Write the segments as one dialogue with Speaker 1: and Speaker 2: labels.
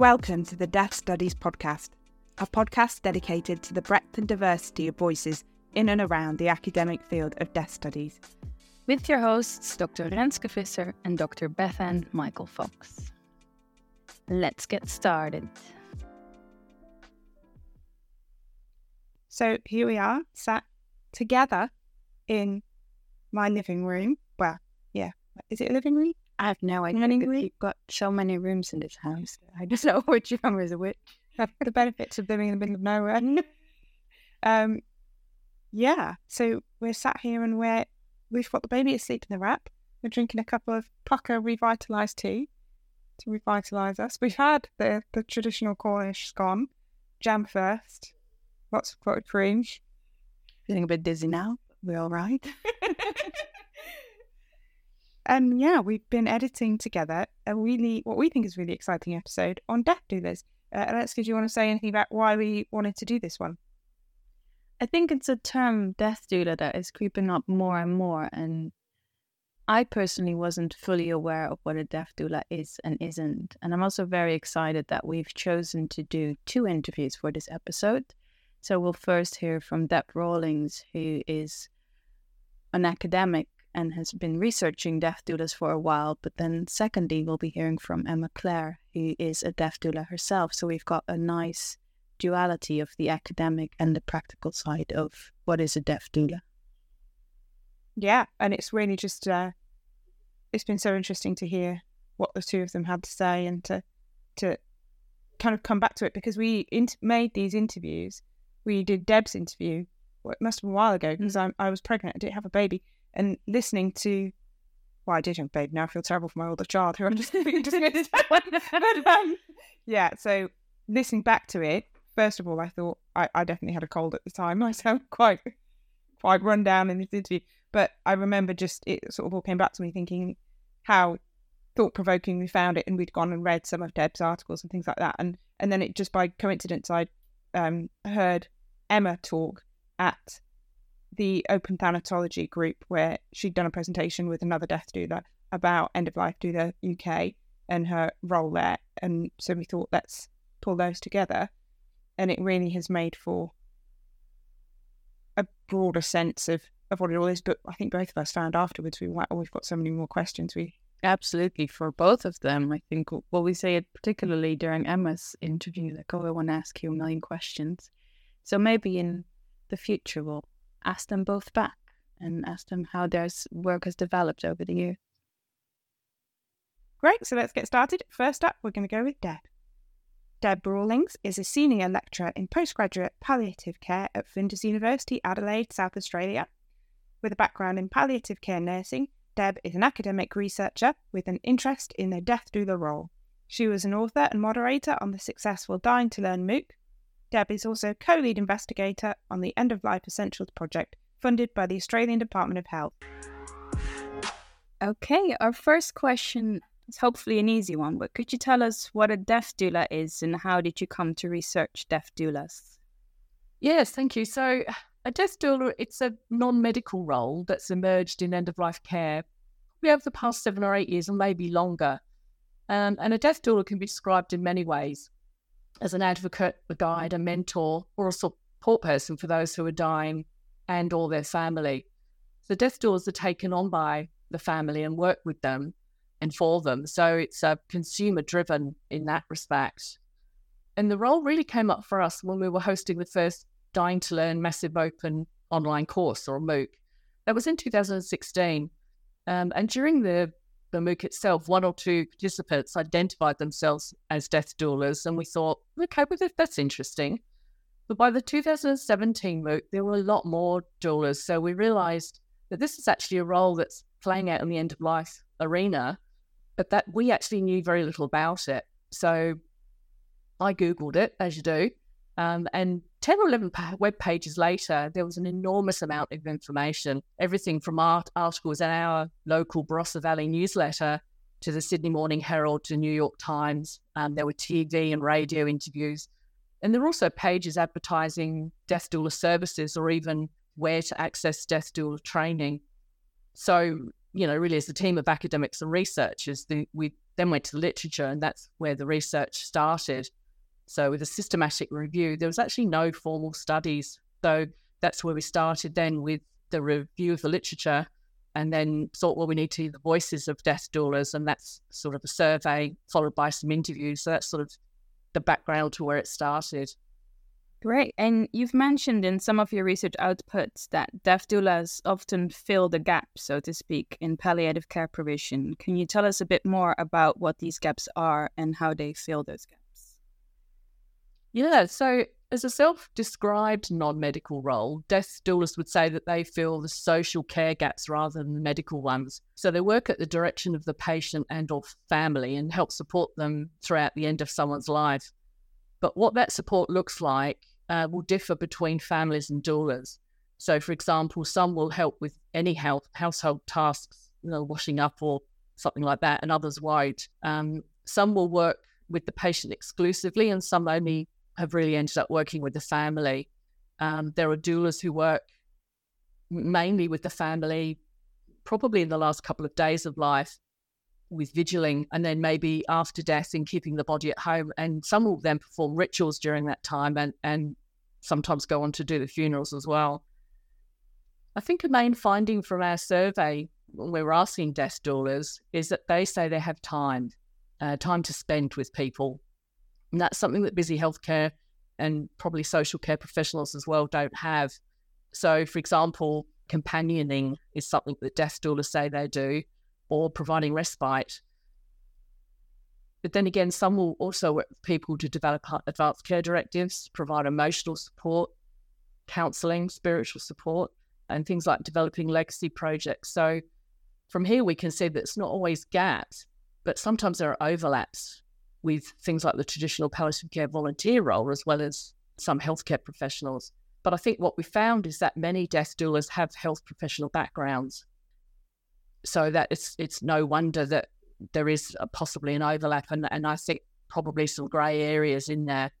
Speaker 1: Welcome to the Death Studies Podcast, a podcast dedicated to the breadth and diversity of voices in and around the academic field of death studies.
Speaker 2: With your hosts, Dr. Renske Visser and Dr. Bethan Michael Fox. Let's get started.
Speaker 1: So here we are, sat together in my living room. Well, yeah, is it a living room?
Speaker 2: I have no idea. We've got so many rooms in this house. I just don't know which room is which.
Speaker 1: the benefits of living in the middle of nowhere. um, yeah, so we're sat here and we're we've got the baby asleep in the wrap. We're drinking a cup of Pukka revitalised tea to revitalise us. We've had the the traditional Cornish scone, jam first, lots of clotted cream.
Speaker 2: Feeling a bit dizzy now. We're all right.
Speaker 1: And yeah, we've been editing together a really, what we think is really exciting episode on death doulas. Uh, Alex, did you want to say anything about why we wanted to do this one?
Speaker 2: I think it's a term, death doula, that is creeping up more and more. And I personally wasn't fully aware of what a death doula is and isn't. And I'm also very excited that we've chosen to do two interviews for this episode. So we'll first hear from Deb Rawlings, who is an academic and has been researching death doulas for a while. But then, secondly, we'll be hearing from Emma Clare, who is a death doula herself. So we've got a nice duality of the academic and the practical side of what is a death doula.
Speaker 1: Yeah, and it's really just uh, it's been so interesting to hear what the two of them had to say and to to kind of come back to it because we made these interviews. We did Deb's interview. Well, it must have been a while ago because mm. I was pregnant. I didn't have a baby, and listening to well, I did have a baby. Now I feel terrible for my older child who I'm just, but, um, yeah, so listening back to it, first of all, I thought I, I definitely had a cold at the time. I sound quite quite run down in this interview, but I remember just it sort of all came back to me thinking how thought provoking we found it, and we'd gone and read some of Deb's articles and things like that, and and then it just by coincidence I um, heard Emma talk at the Open Thanatology group where she'd done a presentation with another death doula about end of life doula UK and her role there. And so we thought, let's pull those together. And it really has made for a broader sense of, of what it all is. But I think both of us found afterwards we oh, we've got so many more questions. We
Speaker 2: absolutely for both of them. I think what we say, it particularly during Emma's interview, like, "Oh, I want to ask you a million questions." So maybe in the future we'll ask them both back and ask them how their work has developed over the year.
Speaker 1: Great, so let's get started. First up, we're going to go with Deb. Deb Rawlings is a senior lecturer in postgraduate palliative care at Flinders University, Adelaide, South Australia. With a background in palliative care nursing, Deb is an academic researcher with an interest in the death doula role. She was an author and moderator on the successful Dying to Learn MOOC, Deb is also co lead investigator on the End of Life Essentials project funded by the Australian Department of Health.
Speaker 2: Okay, our first question is hopefully an easy one, but could you tell us what a death doula is and how did you come to research death doulas?
Speaker 3: Yes, thank you. So, a death doula, it's a non-medical role that's emerged in end-of-life care probably over the past seven or eight years and maybe longer. Um, and a death doula can be described in many ways as an advocate, a guide, a mentor, or a support person for those who are dying and or their family. So death doulas are taken on by the family and work with them and for them. So it's uh, consumer driven in that respect. And the role really came up for us when we were hosting the first Dying to Learn massive open online course or MOOC. That was in 2016. Um, and during the the MOOC itself, one or two participants identified themselves as death doulas, and we thought, okay, well, that's interesting. But by the 2017 MOOC, there were a lot more doulas. So we realized that this is actually a role that's playing out in the end of life arena, but that we actually knew very little about it. So I Googled it, as you do, um, and 10 or 11 web pages later, there was an enormous amount of information everything from art articles in our local Barossa Valley newsletter to the Sydney Morning Herald to New York Times. Um, there were TV and radio interviews. And there were also pages advertising death doula services or even where to access death doula training. So you know, really as a team of academics and researchers, the, we then went to the literature, and that's where the research started. So, with a systematic review, there was actually no formal studies. So, that's where we started then with the review of the literature and then thought, well, we need to hear the voices of death doulas. And that's sort of a survey followed by some interviews. So, that's sort of the background to where it started.
Speaker 2: Great. And you've mentioned in some of your research outputs that death doulas often fill the gap, so to speak, in palliative care provision. Can you tell us a bit more about what these gaps are and how they fill those gaps?
Speaker 3: Yeah. So, as a self described non medical role, death doulas would say that they fill the social care gaps rather than the medical ones. So, they work at the direction of the patient and or family and help support them throughout the end of someone's life. But what that support looks like uh, will differ between families and doulas. So, for example, some will help with any health, household tasks, you know, washing up or something like that, and others won't. Um, some will work with the patient exclusively, and some only have really ended up working with the family. Um, there are doulas who work mainly with the family, probably in the last couple of days of life, with vigiling and then maybe after death in keeping the body at home. And some will then perform rituals during that time and, and sometimes go on to do the funerals as well. I think a main finding from our survey when we were asking death doulas is that they say they have time, uh, time to spend with people. And that's something that busy healthcare and probably social care professionals as well don't have. So, for example, companioning is something that death doulas say they do or providing respite. But then again, some will also work with people to develop advanced care directives, provide emotional support, counselling, spiritual support, and things like developing legacy projects. So from here, we can see that it's not always gaps, but sometimes there are overlaps with things like the traditional palliative care volunteer role, as well as some healthcare professionals. But I think what we found is that many death doulas have health professional backgrounds so that it's it's no wonder that there is possibly an overlap, and and I think probably some grey areas in there.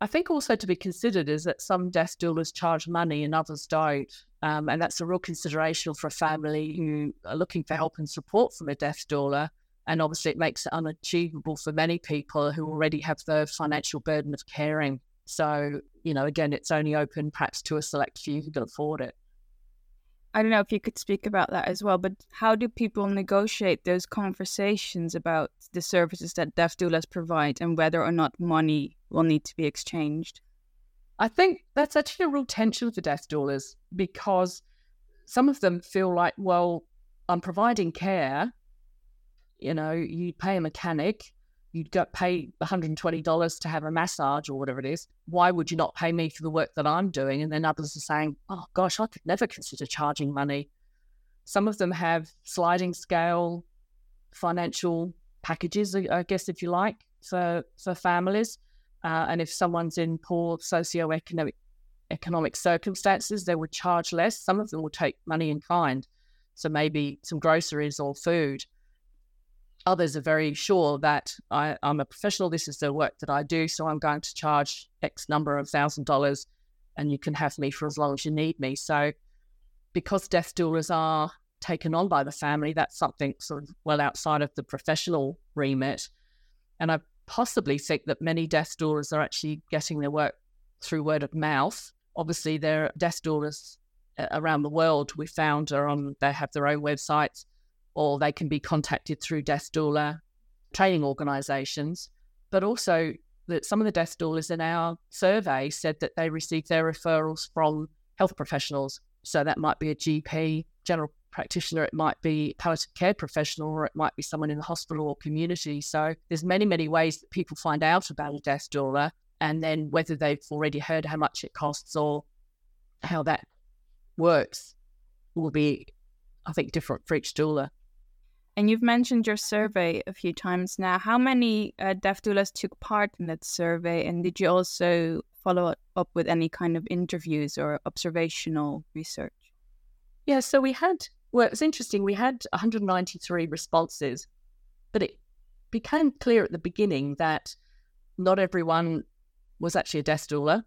Speaker 3: I think also to be considered is that some death doulas charge money and others don't. Um, and that's a real consideration for a family who are looking for help and support from a death doula. And obviously, it makes it unachievable for many people who already have the financial burden of caring. So, you know, again, it's only open perhaps to a select few who can afford it.
Speaker 2: I don't know if you could speak about that as well, but how do people negotiate those conversations about the services that death doulas provide and whether or not money will need to be exchanged?
Speaker 3: I think that's actually a real tension for death doulas because some of them feel like, well, I'm providing care. You know, you'd pay a mechanic, you'd go pay $120 to have a massage or whatever it is. Why would you not pay me for the work that I'm doing? And then others are saying, oh gosh, I could never consider charging money. Some of them have sliding scale financial packages, I guess, if you like, for, for families. Uh, and if someone's in poor socioeconomic economic circumstances, they would charge less. Some of them will take money in kind. So maybe some groceries or food others are very sure that I, am a professional. This is the work that I do. So I'm going to charge X number of thousand dollars and you can have me for as long as you need me. So because death doulas are taken on by the family, that's something sort of well outside of the professional remit. And I possibly think that many death doulas are actually getting their work through word of mouth. Obviously, there are death doulas uh, around the world we found are on, they have their own websites or they can be contacted through death doula training organisations. But also, that some of the death doulas in our survey said that they received their referrals from health professionals. So that might be a GP, general practitioner, it might be palliative care professional, or it might be someone in the hospital or community. So there's many, many ways that people find out about a death doula, and then whether they've already heard how much it costs or how that works will be, I think, different for each doula.
Speaker 2: And you've mentioned your survey a few times now. How many uh, death doulas took part in that survey? And did you also follow up with any kind of interviews or observational research?
Speaker 3: Yeah, so we had, well, it's interesting. We had 193 responses, but it became clear at the beginning that not everyone was actually a death doula.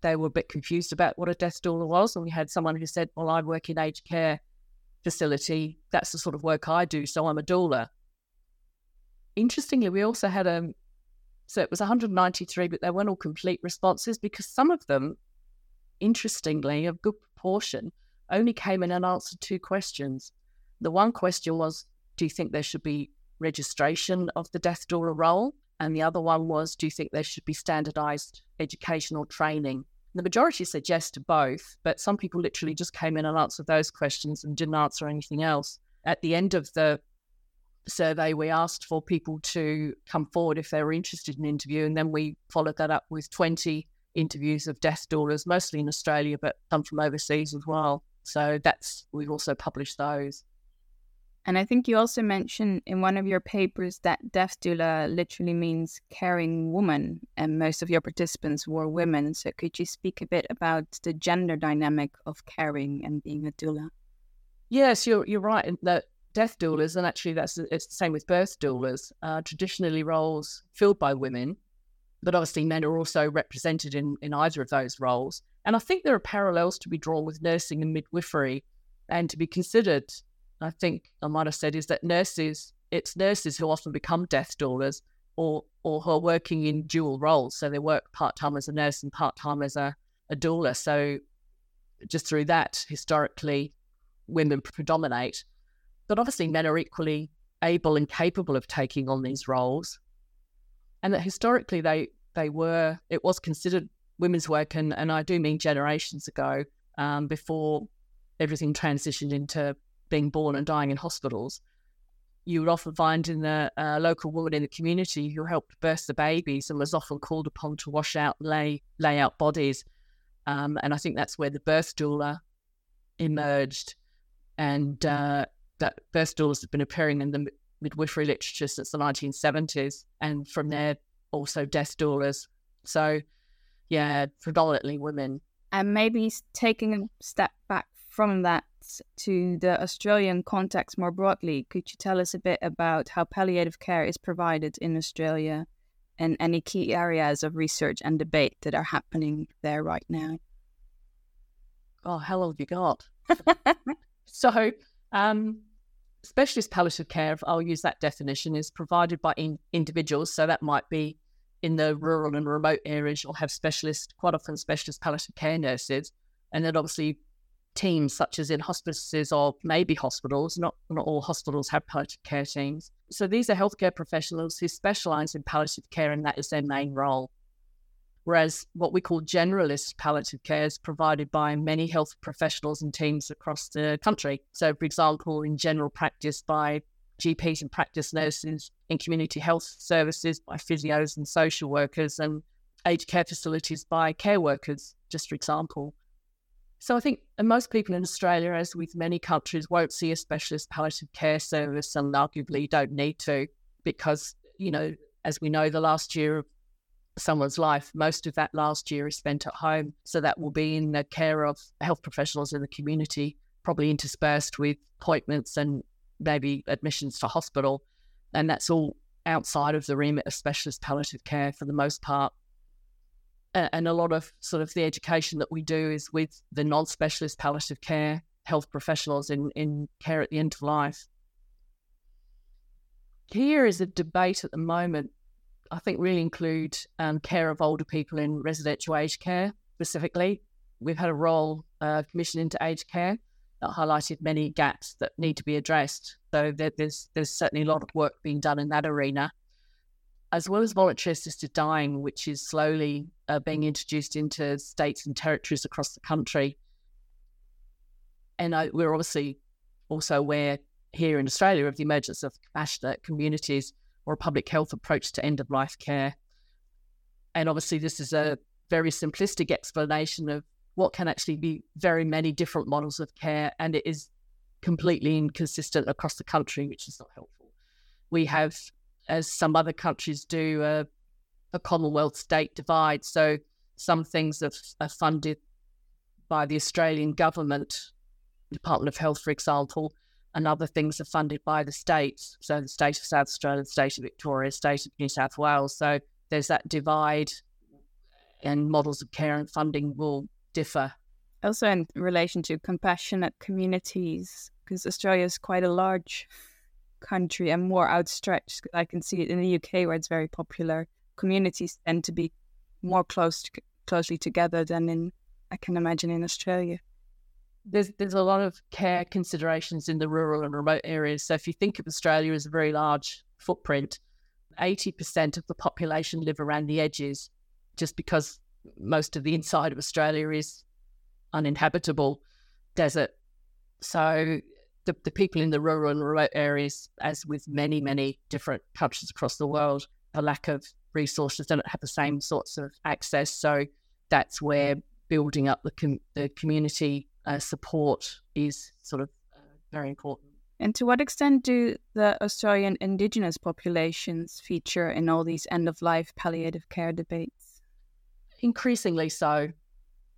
Speaker 3: They were a bit confused about what a death doula was. And we had someone who said, Well, I work in aged care facility, that's the sort of work I do. So I'm a doula. Interestingly, we also had a, so it was 193, but they weren't all complete responses because some of them, interestingly, a good proportion, only came in and answered two questions. The one question was, do you think there should be registration of the death doula role? And the other one was, do you think there should be standardized educational training? The majority said yes to both, but some people literally just came in and answered those questions and didn't answer anything else. At the end of the survey, we asked for people to come forward if they were interested in interview, and then we followed that up with 20 interviews of death doulas, mostly in Australia, but some from overseas as well. So that's we've also published those.
Speaker 2: And I think you also mentioned in one of your papers that death doula literally means caring woman, and most of your participants were women. So could you speak a bit about the gender dynamic of caring and being a doula?
Speaker 3: Yes, you're you're right. That death doulas, and actually that's it's the same with birth doulas, traditionally roles filled by women, but obviously men are also represented in in either of those roles. And I think there are parallels to be drawn with nursing and midwifery, and to be considered I think I might have said is that nurses, it's nurses who often become death doulas or or who are working in dual roles. So they work part time as a nurse and part time as a, a doula. So just through that, historically, women predominate. But obviously, men are equally able and capable of taking on these roles. And that historically, they they were it was considered women's work, and, and I do mean generations ago, um, before everything transitioned into being born and dying in hospitals, you would often find in the uh, local woman in the community who helped birth the babies and was often called upon to wash out, lay lay out bodies, um, and I think that's where the birth doula emerged, and uh, that birth doulas have been appearing in the midwifery literature since the 1970s, and from there also death doulas. So, yeah, predominantly women.
Speaker 2: And maybe taking a step back from that to the Australian context more broadly, could you tell us a bit about how palliative care is provided in Australia and any key areas of research and debate that are happening there right now?
Speaker 3: Oh, how long have you got? so, um, specialist palliative care, I'll use that definition, is provided by in- individuals. So that might be in the rural and remote areas, you'll have specialist, quite often specialist palliative care nurses. And then obviously teams, such as in hospices or maybe hospitals. Not, not all hospitals have palliative care teams. So these are healthcare professionals who specialize in palliative care, and that is their main role. Whereas what we call generalist palliative care is provided by many health professionals and teams across the country. So, for example, in general practice by GPs and practice nurses, in community health services by physios and social workers, and aged care facilities by care workers, just for example. So I think uh, most people in Australia, as with many countries, won't see a specialist palliative care service and arguably don't need to because, you know, as we know, the last year of someone's life, most of that last year is spent at home. So that will be in the care of health professionals in the community, probably interspersed with appointments and maybe admissions to hospital. And that's all outside of the remit of specialist palliative care for the most part and a lot of sort of the education that we do is with the non-specialist palliative care health professionals in, in care at the end of life. Here is a debate at the moment, I think really include um, care of older people in residential aged care specifically. We've had a role uh, commission into aged care that highlighted many gaps that need to be addressed. So there, there's there's certainly a lot of work being done in that arena as well as voluntary assisted dying, which is slowly uh, being introduced into states and territories across the country. And I, we're obviously also aware here in Australia of the emergence of compassionate communities or a public health approach to end of life care. And obviously, this is a very simplistic explanation of what can actually be very many different models of care, and it is completely inconsistent across the country, which is not helpful. We have as some other countries do, a, a Commonwealth state divide. So some things are, are funded by the Australian government, Department of Health, for example, and other things are funded by the states. So the state of South Australia, the state of Victoria, state of New South Wales. So there's that divide, and models of care and funding will differ.
Speaker 2: Also, in relation to compassionate communities, because Australia is quite a large country and more outstretched. I can see it in the UK where it's very popular. Communities tend to be more close to, closely together than in I can imagine in Australia.
Speaker 3: There's there's a lot of care considerations in the rural and remote areas. So if you think of Australia as a very large footprint, eighty percent of the population live around the edges, just because most of the inside of Australia is uninhabitable desert. So the, the people in the rural and remote areas, as with many, many different countries across the world, a lack of resources don't have the same sorts of access. So that's where building up the, com- the community uh, support is sort of uh, very important.
Speaker 2: And to what extent do the Australian Indigenous populations feature in all these end of life palliative care debates?
Speaker 3: Increasingly so.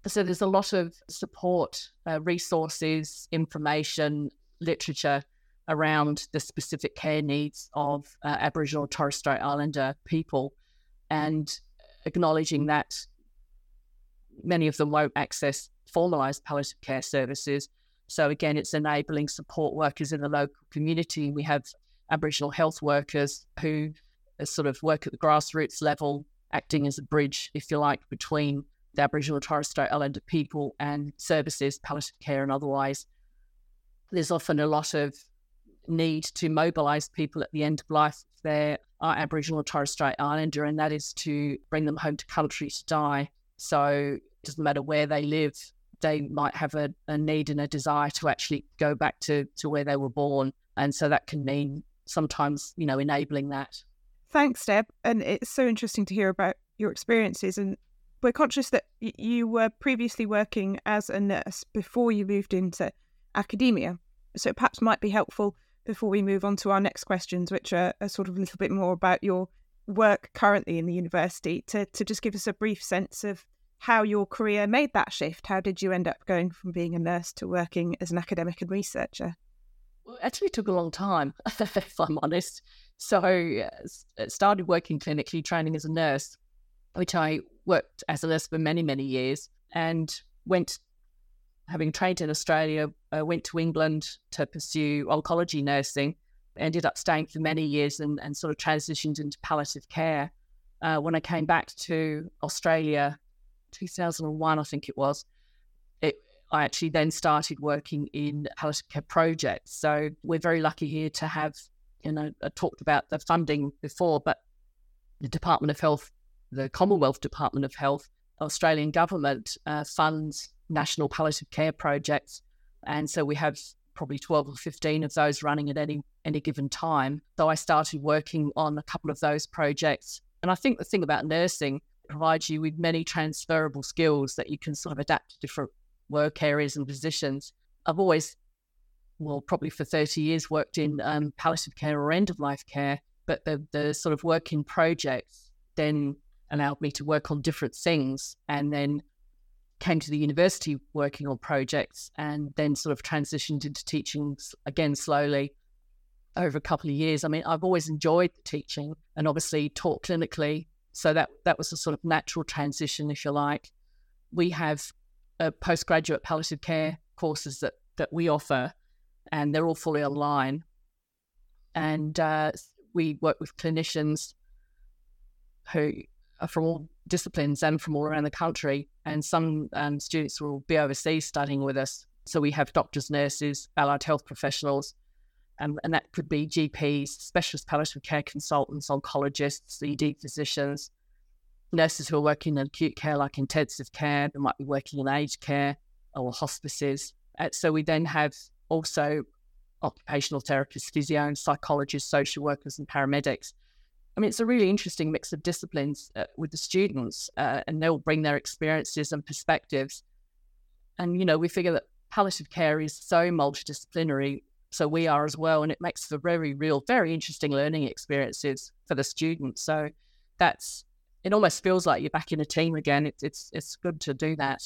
Speaker 3: So there's a lot of support, uh, resources, information, literature around the specific care needs of uh, Aboriginal Torres Strait Islander people and acknowledging that many of them won't access formalised palliative care services. So, again, it's enabling support workers in the local community. We have Aboriginal health workers who sort of work at the grassroots level, acting as a bridge, if you like, between the Aboriginal Torres Strait Islander people and services, palliative care and otherwise. There's often a lot of need to mobilise people at the end of life if they are Aboriginal or Torres Strait Islander, and that is to bring them home to country to die. So it doesn't matter where they live, they might have a, a need and a desire to actually go back to, to where they were born. And so that can mean sometimes, you know, enabling that.
Speaker 1: Thanks, Deb. And it's so interesting to hear about your experiences. And we're conscious that you were previously working as a nurse before you moved into academia. So perhaps might be helpful before we move on to our next questions, which are, are sort of a little bit more about your work currently in the university, to, to just give us a brief sense of how your career made that shift. How did you end up going from being a nurse to working as an academic and researcher?
Speaker 3: Well, it actually took a long time, if I'm honest. So, uh, started working clinically, training as a nurse, which I worked as a nurse for many, many years, and went having trained in Australia, uh, went to England to pursue oncology nursing, ended up staying for many years and, and sort of transitioned into palliative care. Uh, when I came back to Australia, 2001, I think it was, it, I actually then started working in palliative care projects. So we're very lucky here to have, you know, I talked about the funding before, but the Department of Health, the Commonwealth Department of Health, Australian government uh, funds national palliative care projects. And so we have probably 12 or 15 of those running at any any given time. So I started working on a couple of those projects. And I think the thing about nursing provides you with many transferable skills that you can sort of adapt to different work areas and positions. I've always, well, probably for 30 years worked in um, palliative care or end of life care, but the, the sort of working projects then allowed me to work on different things and then came to the university working on projects and then sort of transitioned into teaching again slowly over a couple of years. I mean, I've always enjoyed teaching and obviously taught clinically. So that that was a sort of natural transition, if you like. We have a postgraduate palliative care courses that that we offer, and they're all fully online. And uh, we work with clinicians who from all disciplines and from all around the country. And some um, students will be overseas studying with us. So we have doctors, nurses, allied health professionals, um, and that could be GPs, specialist palliative care consultants, oncologists, ED physicians, nurses who are working in acute care like intensive care, they might be working in aged care or hospices. And so we then have also occupational therapists, physios, psychologists, social workers, and paramedics I mean, it's a really interesting mix of disciplines uh, with the students, uh, and they'll bring their experiences and perspectives. And, you know, we figure that palliative care is so multidisciplinary, so we are as well. And it makes for very real, very interesting learning experiences for the students. So that's, it almost feels like you're back in a team again. It's, it's, it's good to do that.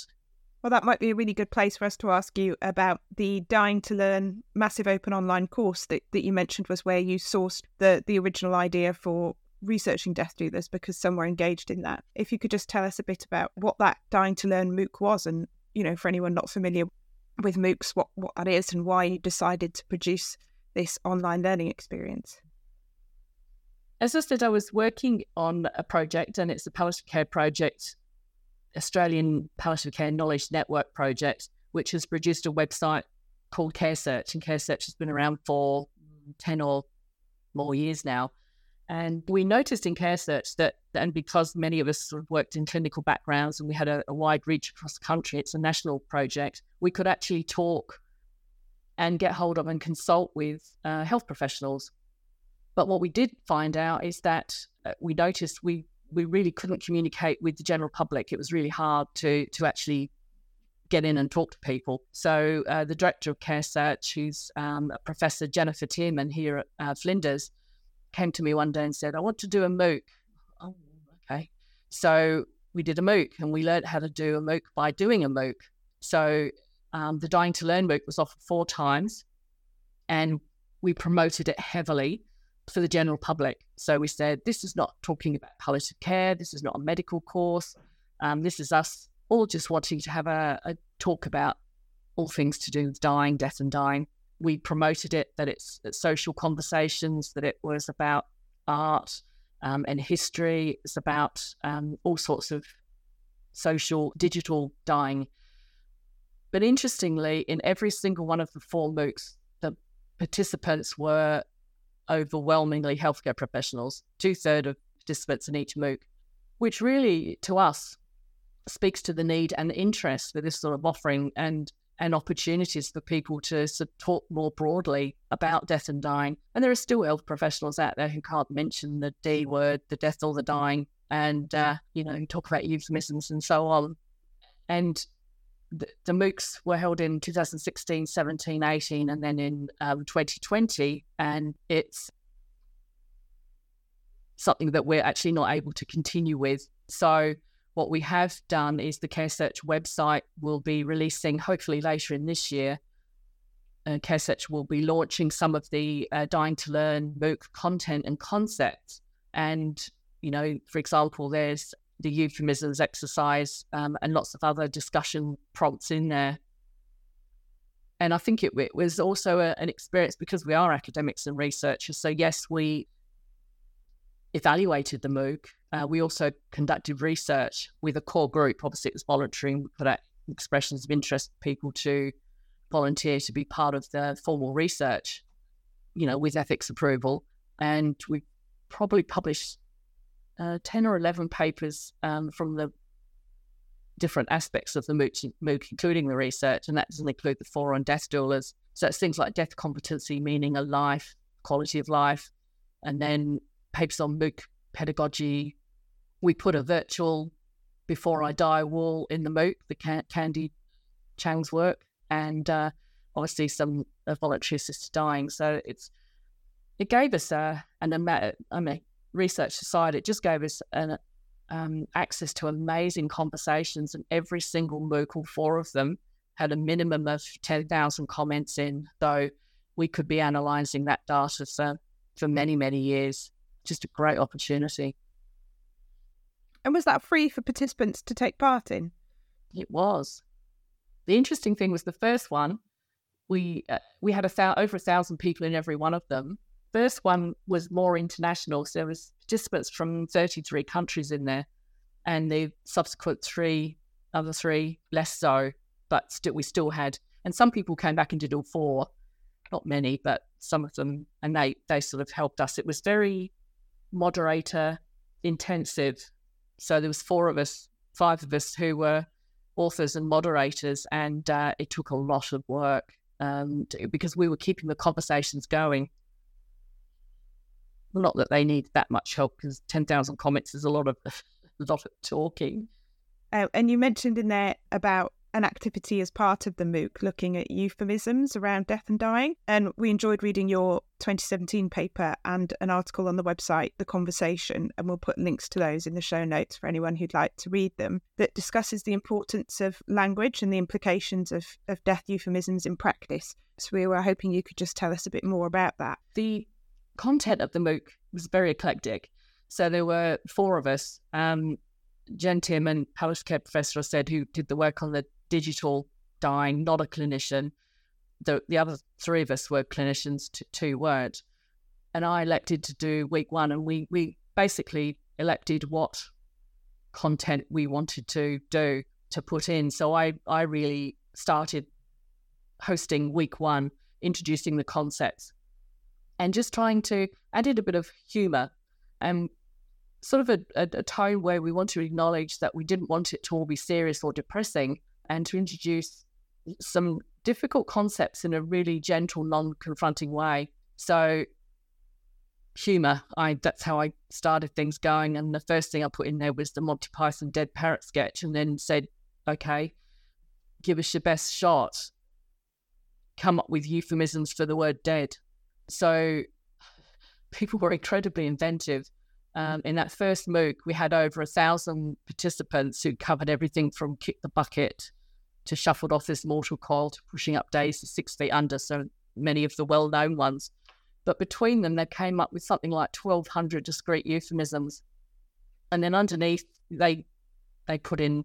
Speaker 1: Well, that might be a really good place for us to ask you about the Dying to Learn massive open online course that, that you mentioned was where you sourced the, the original idea for researching Death Doulas because some were engaged in that. If you could just tell us a bit about what that Dying to Learn MOOC was and, you know, for anyone not familiar, with MOOCs what, what that is and why you decided to produce this online learning experience.
Speaker 3: As I said, I was working on a project, and it's a palliative care project, Australian Palliative Care Knowledge Network project, which has produced a website called Care Search. And Care Search has been around for 10 or more years now. And we noticed in Care Search that, and because many of us worked in clinical backgrounds and we had a, a wide reach across the country, it's a national project, we could actually talk and get hold of and consult with uh, health professionals but what we did find out is that uh, we noticed we we really couldn't communicate with the general public. It was really hard to to actually get in and talk to people. So uh, the director of Care Search, who's um, Professor Jennifer Tieman here at uh, Flinders, came to me one day and said, "I want to do a MOOC." Oh, okay. So we did a MOOC, and we learned how to do a MOOC by doing a MOOC. So um, the Dying to Learn MOOC was offered four times, and we promoted it heavily for the general public. So we said, this is not talking about palliative care. This is not a medical course. Um, this is us all just wanting to have a, a, talk about all things to do with dying, death, and dying. We promoted it that it's, it's social conversations, that it was about art um, and history. It's about um, all sorts of social, digital dying. But interestingly, in every single one of the four MOOCs, the participants were overwhelmingly healthcare professionals, two thirds of participants in each MOOC, which really, to us, speaks to the need and interest for this sort of offering and and opportunities for people to, talk more broadly about death and dying. And there are still health professionals out there who can't mention the D word, the death or the dying, and uh, you know talk about euphemisms and so on. And the, the MOOCs were held in 2016, 17, 18, and then in um, 2020. And it's something that we're actually not able to continue with. So, what we have done is the Care Search website will be releasing, hopefully later in this year. Uh, Care Search will be launching some of the uh, Dying to Learn MOOC content and concepts. And, you know, for example, there's the euphemisms exercise um, and lots of other discussion prompts in there. And I think it, it was also a, an experience because we are academics and researchers. So, yes, we evaluated the MOOC. Uh, we also conducted research with a core group. Obviously, it was voluntary and we put out expressions of interest for people to volunteer to be part of the formal research, you know, with ethics approval. And we probably published uh, 10 or 11 papers um, from the different aspects of the MOOC, MOOC, including the research, and that doesn't include the four on death doulas. So it's things like death competency, meaning a life, quality of life, and then papers on MOOC pedagogy. We put a virtual before I die wall in the MOOC, the Candy Chang's work, and uh, obviously some uh, voluntary assisted dying. So it's it gave us a, an amount, I mean, research aside, it just gave us an, um, access to amazing conversations, and every single MOOC, all four of them, had a minimum of 10,000 comments in, though we could be analysing that data for, for many, many years. Just a great opportunity.
Speaker 1: And was that free for participants to take part in?
Speaker 3: It was. The interesting thing was the first one, we uh, we had a thou- over a thousand people in every one of them, first one was more international. So there was participants from 33 countries in there, and the subsequent three, other three, less so, but still we still had. And some people came back and did all four, not many, but some of them, and they they sort of helped us. It was very moderator intensive. So there was four of us, five of us who were authors and moderators, and uh, it took a lot of work um, to, because we were keeping the conversations going not that they need that much help because 10,000 comments is a lot of a lot of talking.
Speaker 1: Uh, and you mentioned in there about an activity as part of the MOOC looking at euphemisms around death and dying. And we enjoyed reading your 2017 paper and an article on the website, The Conversation, and we'll put links to those in the show notes for anyone who'd like to read them, that discusses the importance of language and the implications of, of death euphemisms in practice. So we were hoping you could just tell us a bit more about that.
Speaker 3: The content of the MOOC was very eclectic. So there were four of us. Um, Jen and palliative care professor, said, who did the work on the digital dying, not a clinician. The, the other three of us were clinicians, t- two weren't. And I elected to do week one, and we, we basically elected what content we wanted to do to put in. So I, I really started hosting week one, introducing the concepts and just trying to add in a bit of humor and sort of a, a, a tone where we want to acknowledge that we didn't want it to all be serious or depressing and to introduce some difficult concepts in a really gentle, non confronting way. So, humor, I that's how I started things going. And the first thing I put in there was the Monty Python dead parrot sketch, and then said, okay, give us your best shot. Come up with euphemisms for the word dead. So, people were incredibly inventive. Um, in that first MOOC, we had over a thousand participants who covered everything from kick the bucket to shuffled off this mortal coil to pushing up days to six feet under. So many of the well known ones. But between them, they came up with something like 1,200 discrete euphemisms. And then underneath, they they put in,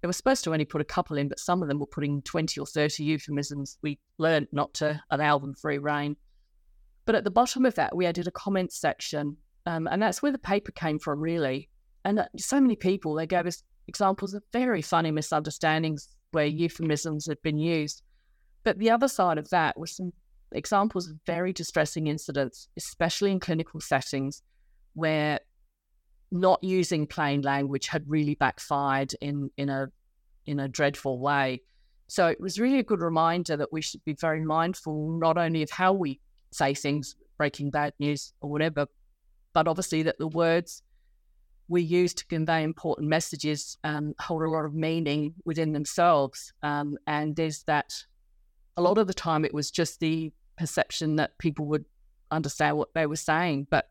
Speaker 3: they were supposed to only put a couple in, but some of them were putting 20 or 30 euphemisms. We learned not to allow them free reign. But at the bottom of that, we added a comment section um, and that's where the paper came from, really. And uh, so many people, they gave us examples of very funny misunderstandings where euphemisms had been used. But the other side of that was some examples of very distressing incidents, especially in clinical settings where not using plain language had really backfired in, in a in a dreadful way. So it was really a good reminder that we should be very mindful not only of how we say things, breaking bad news or whatever, but obviously that the words we use to convey important messages um, hold a lot of meaning within themselves. Um, and there's that, a lot of the time it was just the perception that people would understand what they were saying, but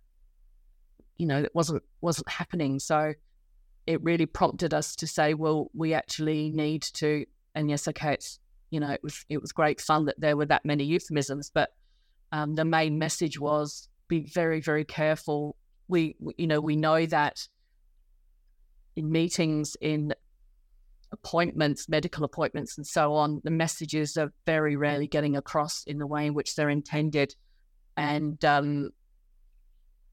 Speaker 3: you know, it wasn't wasn't happening. So it really prompted us to say, well, we actually need to. And yes, okay, it's you know, it was it was great fun that there were that many euphemisms, but um, the main message was be very, very careful. We, you know, we know that in meetings, in appointments, medical appointments, and so on, the messages are very rarely getting across in the way in which they're intended. And um,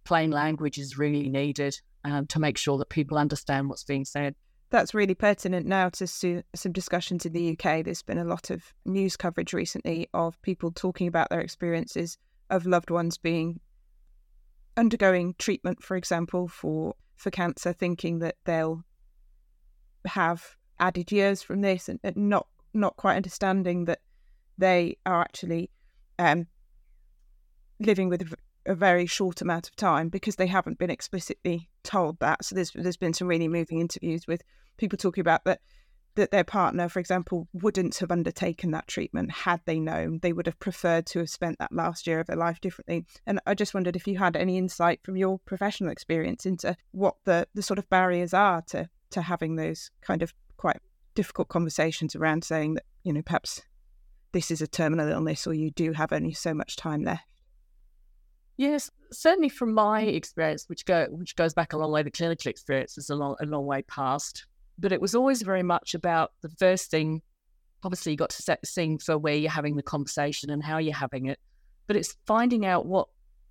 Speaker 3: plain language is really needed um, to make sure that people understand what's being said.
Speaker 1: That's really pertinent now to some discussions in the UK. There's been a lot of news coverage recently of people talking about their experiences of loved ones being undergoing treatment, for example, for for cancer, thinking that they'll have added years from this, and, and not not quite understanding that they are actually um, living with a very short amount of time because they haven't been explicitly told that. So there's there's been some really moving interviews with people talking about that that their partner, for example, wouldn't have undertaken that treatment had they known. They would have preferred to have spent that last year of their life differently. And I just wondered if you had any insight from your professional experience into what the, the sort of barriers are to, to having those kind of quite difficult conversations around saying that, you know, perhaps this is a terminal illness or you do have only so much time left.
Speaker 3: Yes, certainly from my experience, which go which goes back a long way, the clinical experience is a long a long way past but it was always very much about the first thing. Obviously, you got to set the scene for where you're having the conversation and how you're having it, but it's finding out what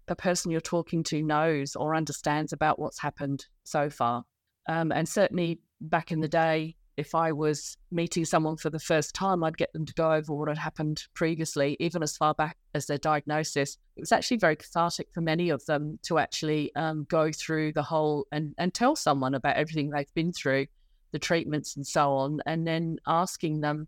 Speaker 3: the person you're talking to knows or understands about what's happened so far. Um, and certainly back in the day, if I was meeting someone for the first time, I'd get them to go over what had happened previously, even as far back as their diagnosis. It was actually very cathartic for many of them to actually um, go through the whole and, and tell someone about everything they've been through the treatments and so on, and then asking them,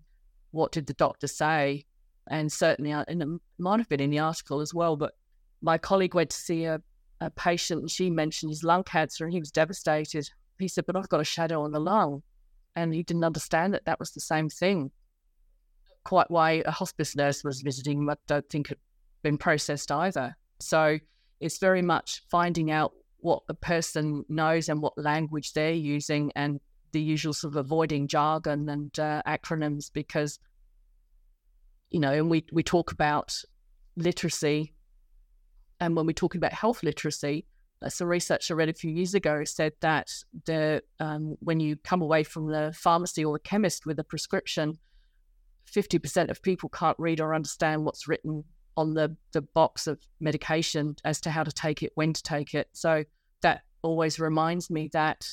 Speaker 3: what did the doctor say? And certainly, uh, and it might have been in the article as well, but my colleague went to see a, a patient and she mentioned his lung cancer and he was devastated. He said, But I've got a shadow on the lung. And he didn't understand that that was the same thing. Quite why a hospice nurse was visiting, I don't think it been processed either. So it's very much finding out what the person knows and what language they're using and the usual sort of avoiding jargon and uh, acronyms because, you know, and we, we talk about literacy. And when we're talking about health literacy, uh, some research I read a few years ago said that the um, when you come away from the pharmacy or the chemist with a prescription, 50% of people can't read or understand what's written on the, the box of medication as to how to take it, when to take it. So that always reminds me that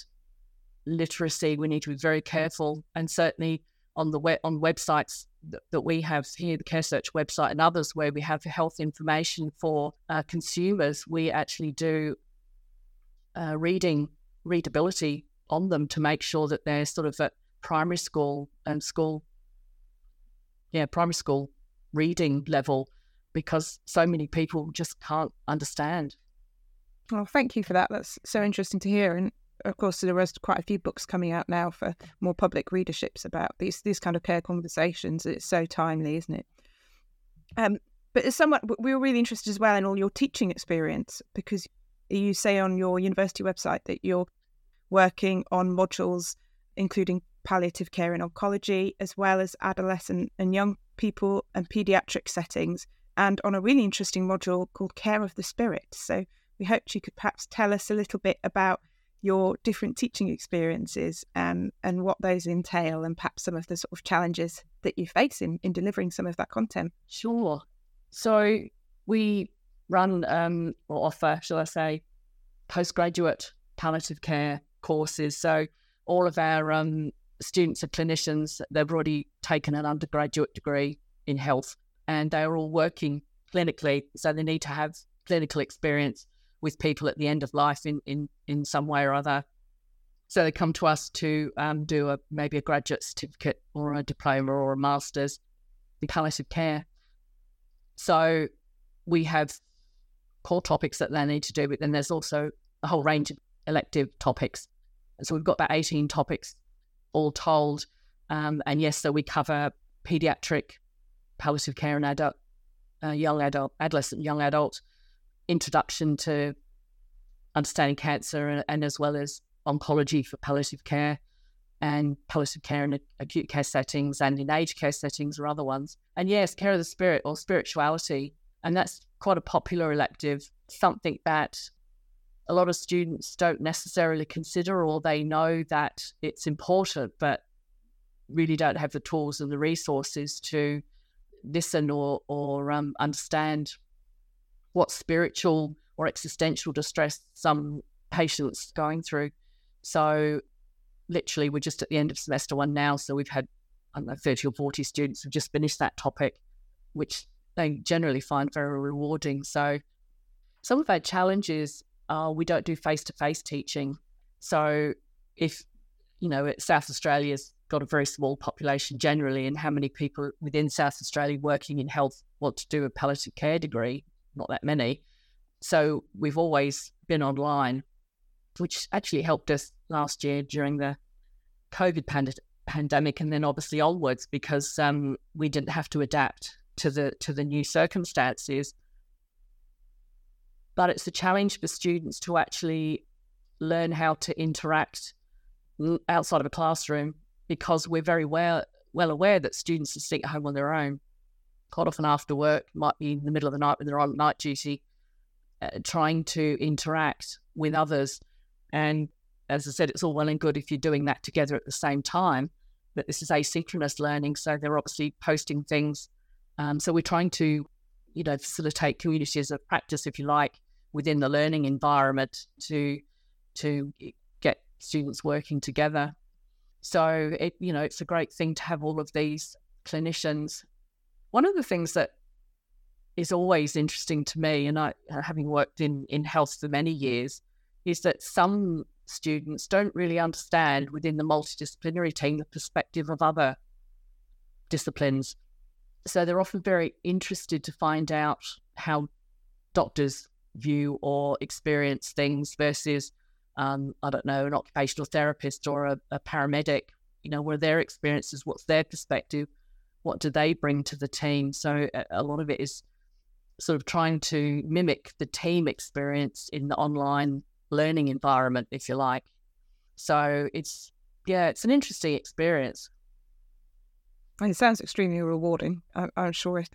Speaker 3: literacy, we need to be very careful. And certainly on the web, on websites that, that we have here, the Care Search website and others where we have health information for uh, consumers, we actually do uh, reading readability on them to make sure that they're sort of at primary school and school, yeah, primary school reading level because so many people just can't understand.
Speaker 1: Well, thank you for that. That's so interesting to hear. And of course, there is quite a few books coming out now for more public readerships about these these kind of care conversations. It's so timely, isn't it? Um, but as someone, we were really interested as well in all your teaching experience because you say on your university website that you're working on modules including palliative care and oncology, as well as adolescent and young people and paediatric settings, and on a really interesting module called Care of the Spirit. So we hoped you could perhaps tell us a little bit about your different teaching experiences and, and what those entail and perhaps some of the sort of challenges that you face in, in delivering some of that content.
Speaker 3: Sure. So we run um, or offer, shall I say, postgraduate palliative care courses. So all of our um, students are clinicians. They've already taken an undergraduate degree in health and they're all working clinically. So they need to have clinical experience with people at the end of life in, in, in some way or other. So they come to us to um, do a maybe a graduate certificate or a diploma or a master's in palliative care. So we have core topics that they need to do, but then there's also a whole range of elective topics so we've got about 18 topics all told. Um, and yes, so we cover pediatric palliative care and adult, uh, young adult, adolescent, young adult, introduction to understanding cancer, and, and, as well as oncology for palliative care and palliative care in acute care settings and in aged care settings or other ones. And yes, care of the spirit or spirituality. And that's quite a popular elective, something that a lot of students don't necessarily consider or they know that it's important, but really don't have the tools and the resources to listen or, or um, understand what spiritual or existential distress some patients going through. So literally we're just at the end of semester one now. So we've had, I don't know, 30 or 40 students who've just finished that topic, which they generally find very rewarding. So some of our challenges are we don't do face to face teaching. So if, you know, South Australia's got a very small population generally, and how many people within South Australia working in health want to do a palliative care degree? Not that many. So we've always been online, which actually helped us last year during the COVID pand- pandemic, and then obviously onwards because um, we didn't have to adapt to the to the new circumstances but it's a challenge for students to actually learn how to interact outside of a classroom because we're very well well aware that students are sitting at home on their own. Quite often after work, might be in the middle of the night when they're on night duty, uh, trying to interact with others. And as I said, it's all well and good if you're doing that together at the same time, but this is asynchronous learning, so they're obviously posting things. Um, so we're trying to, you know, facilitate communities of practice, if you like, within the learning environment to to get students working together. So it you know it's a great thing to have all of these clinicians. One of the things that is always interesting to me, and I having worked in in health for many years, is that some students don't really understand within the multidisciplinary team the perspective of other disciplines. So they're often very interested to find out how doctors view or experience things versus, um, I don't know, an occupational therapist or a, a paramedic. You know, what are their experiences? What's their perspective? What do they bring to the team? So a, lot of it is sort of trying to mimic the team experience in the online learning environment, if you like. So it's yeah, it's an interesting experience.
Speaker 1: It sounds extremely rewarding. I, am sure it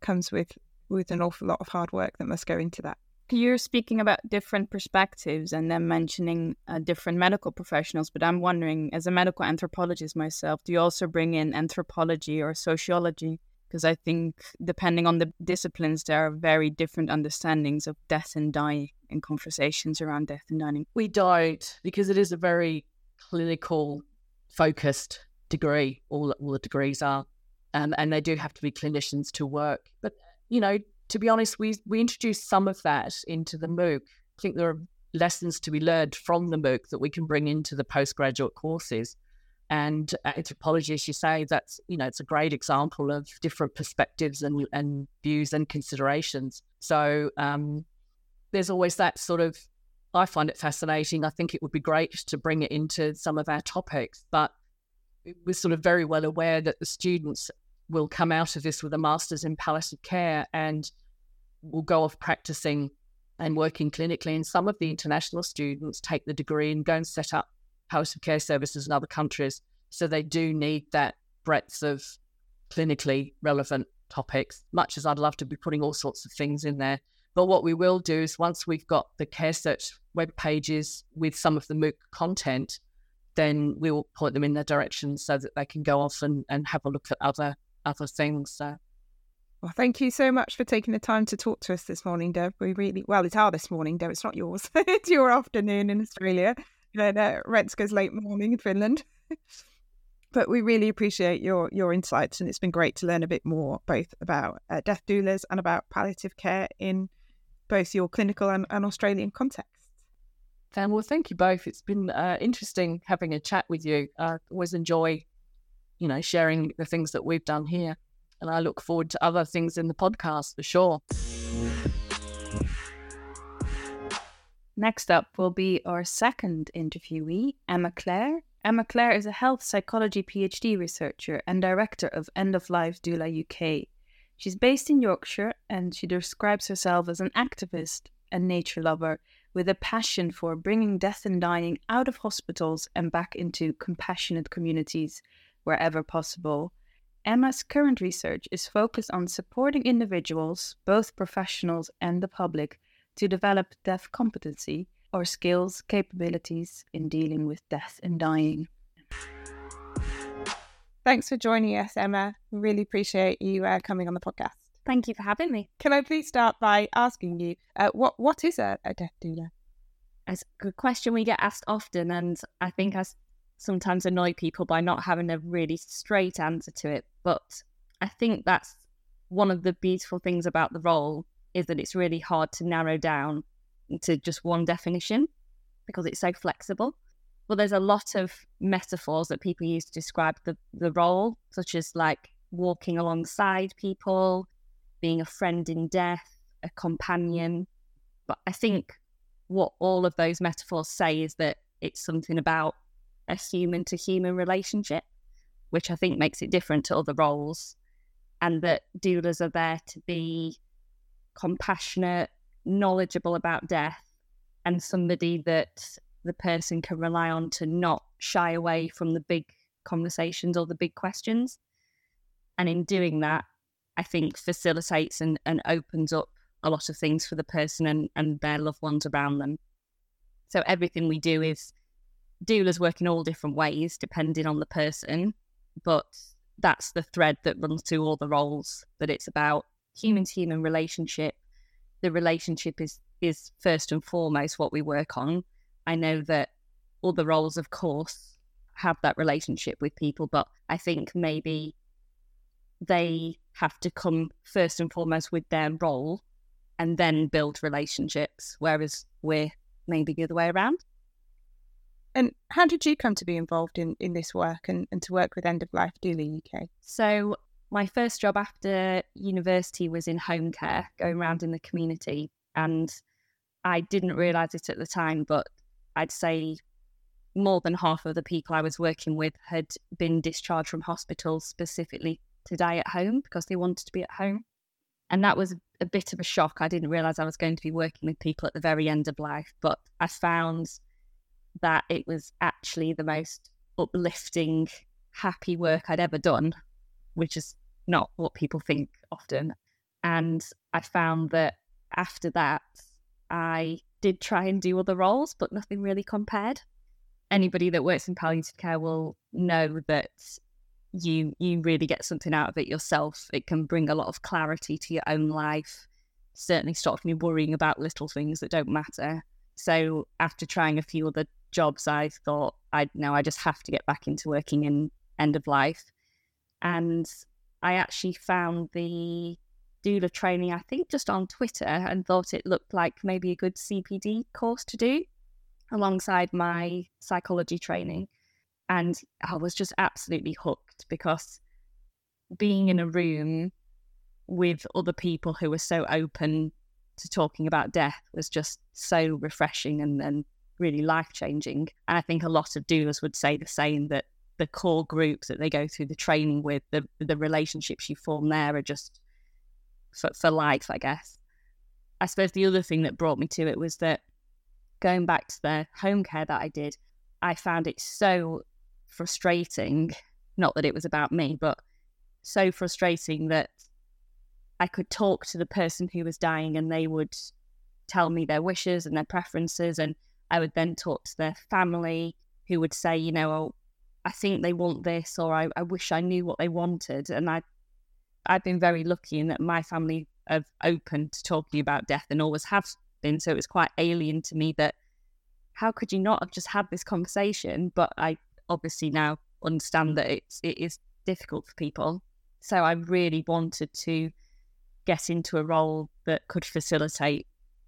Speaker 1: comes with with an awful lot of hard work that must go into that.
Speaker 2: You're speaking about different perspectives and then mentioning uh, different medical professionals, but I'm wondering, as a medical anthropologist myself, do you also bring in anthropology or sociology? Because I think, depending on the disciplines, there are very different understandings of death and dying and conversations around death and dying.
Speaker 3: We don't, because it is a very clinical focused degree. All, all the degrees are. Um, and they do have to be clinicians to work. But, you know, to be honest, we we introduced some of that into the MOOC. I think there are lessons to be learned from the MOOC that we can bring into the postgraduate courses. And anthropology, as you say, that's you know it's a great example of different perspectives and and views and considerations. So um, there's always that sort of. I find it fascinating. I think it would be great to bring it into some of our topics, but we're sort of very well aware that the students will come out of this with a master's in palliative care and will go off practicing and working clinically. And some of the international students take the degree and go and set up palliative care services in other countries. So they do need that breadth of clinically relevant topics, much as I'd love to be putting all sorts of things in there. But what we will do is once we've got the Care Search web pages with some of the MOOC content, then we will point them in their direction so that they can go off and, and have a look at other other things. So.
Speaker 1: Well, thank you so much for taking the time to talk to us this morning, Deb. We really, well, it's our this morning, Deb. It's not yours. it's your afternoon in Australia. And uh, Renske's late morning in Finland. but we really appreciate your your insights, and it's been great to learn a bit more both about uh, death doulas and about palliative care in both your clinical and, and Australian context.
Speaker 3: And well, thank you both. It's been uh, interesting having a chat with you. I always enjoy you know, sharing the things that we've done here. And I look forward to other things in the podcast for sure.
Speaker 2: Next up will be our second interviewee, Emma Clare. Emma Clare is a health psychology PhD researcher and director of End of Life Doula UK. She's based in Yorkshire and she describes herself as an activist and nature lover with a passion for bringing death and dying out of hospitals and back into compassionate communities wherever possible. Emma's current research is focused on supporting individuals, both professionals and the public, to develop death competency or skills, capabilities in dealing with death and dying.
Speaker 1: Thanks for joining us, Emma. We really appreciate you uh, coming on the podcast.
Speaker 4: Thank you for having me.
Speaker 1: Can I please start by asking you uh, what what is a, a death doula?
Speaker 4: It's a good question we get asked often, and I think as sometimes annoy people by not having a really straight answer to it. But I think that's one of the beautiful things about the role is that it's really hard to narrow down to just one definition because it's so flexible. But there's a lot of metaphors that people use to describe the, the role, such as like walking alongside people, being a friend in death, a companion. But I think what all of those metaphors say is that it's something about a human to human relationship, which I think makes it different to other roles. And that doulas are there to be compassionate, knowledgeable about death, and somebody that the person can rely on to not shy away from the big conversations or the big questions. And in doing that, I think facilitates and, and opens up a lot of things for the person and, and their loved ones around them. So everything we do is doulas work in all different ways depending on the person, but that's the thread that runs through all the roles. That it's about human to human relationship. The relationship is is first and foremost what we work on. I know that all the roles, of course, have that relationship with people, but I think maybe they have to come first and foremost with their role and then build relationships, whereas we're maybe the other way around.
Speaker 1: And how did you come to be involved in, in this work and, and to work with End of Life Doula UK?
Speaker 4: So, my first job after university was in home care, going around in the community. And I didn't realise it at the time, but I'd say more than half of the people I was working with had been discharged from hospital specifically to die at home because they wanted to be at home. And that was a bit of a shock. I didn't realise I was going to be working with people at the very end of life, but I found that it was actually the most uplifting, happy work I'd ever done, which is not what people think often. And I found that after that, I did try and do other roles, but nothing really compared. Anybody that works in palliative care will know that you you really get something out of it yourself. It can bring a lot of clarity to your own life. Certainly stops me worrying about little things that don't matter. So after trying a few other jobs, I thought I know I just have to get back into working in end of life. And I actually found the doula training, I think, just on Twitter and thought it looked like maybe a good CPD course to do alongside my psychology training. And I was just absolutely hooked because being in a room with other people who were so open to talking about death was just so refreshing and, and really life changing. And I think a lot of doulas would say the same that the core groups that they go through the training with, the the relationships you form there are just for, for life, I guess. I suppose the other thing that brought me to it was that going back to the home care that I did, I found it so frustrating. Not that it was about me, but so frustrating that I could talk to the person who was dying and they would tell me their wishes and their preferences. And I would then talk to their family who would say, you know, oh, I think they want this, or I, I wish I knew what they wanted. And I I've been very lucky in that my family have open to talking about death and always have been. So it was quite alien to me that how could you not have just had this conversation? But I obviously now understand that it's it is difficult for people. So I really wanted to get into a role that could facilitate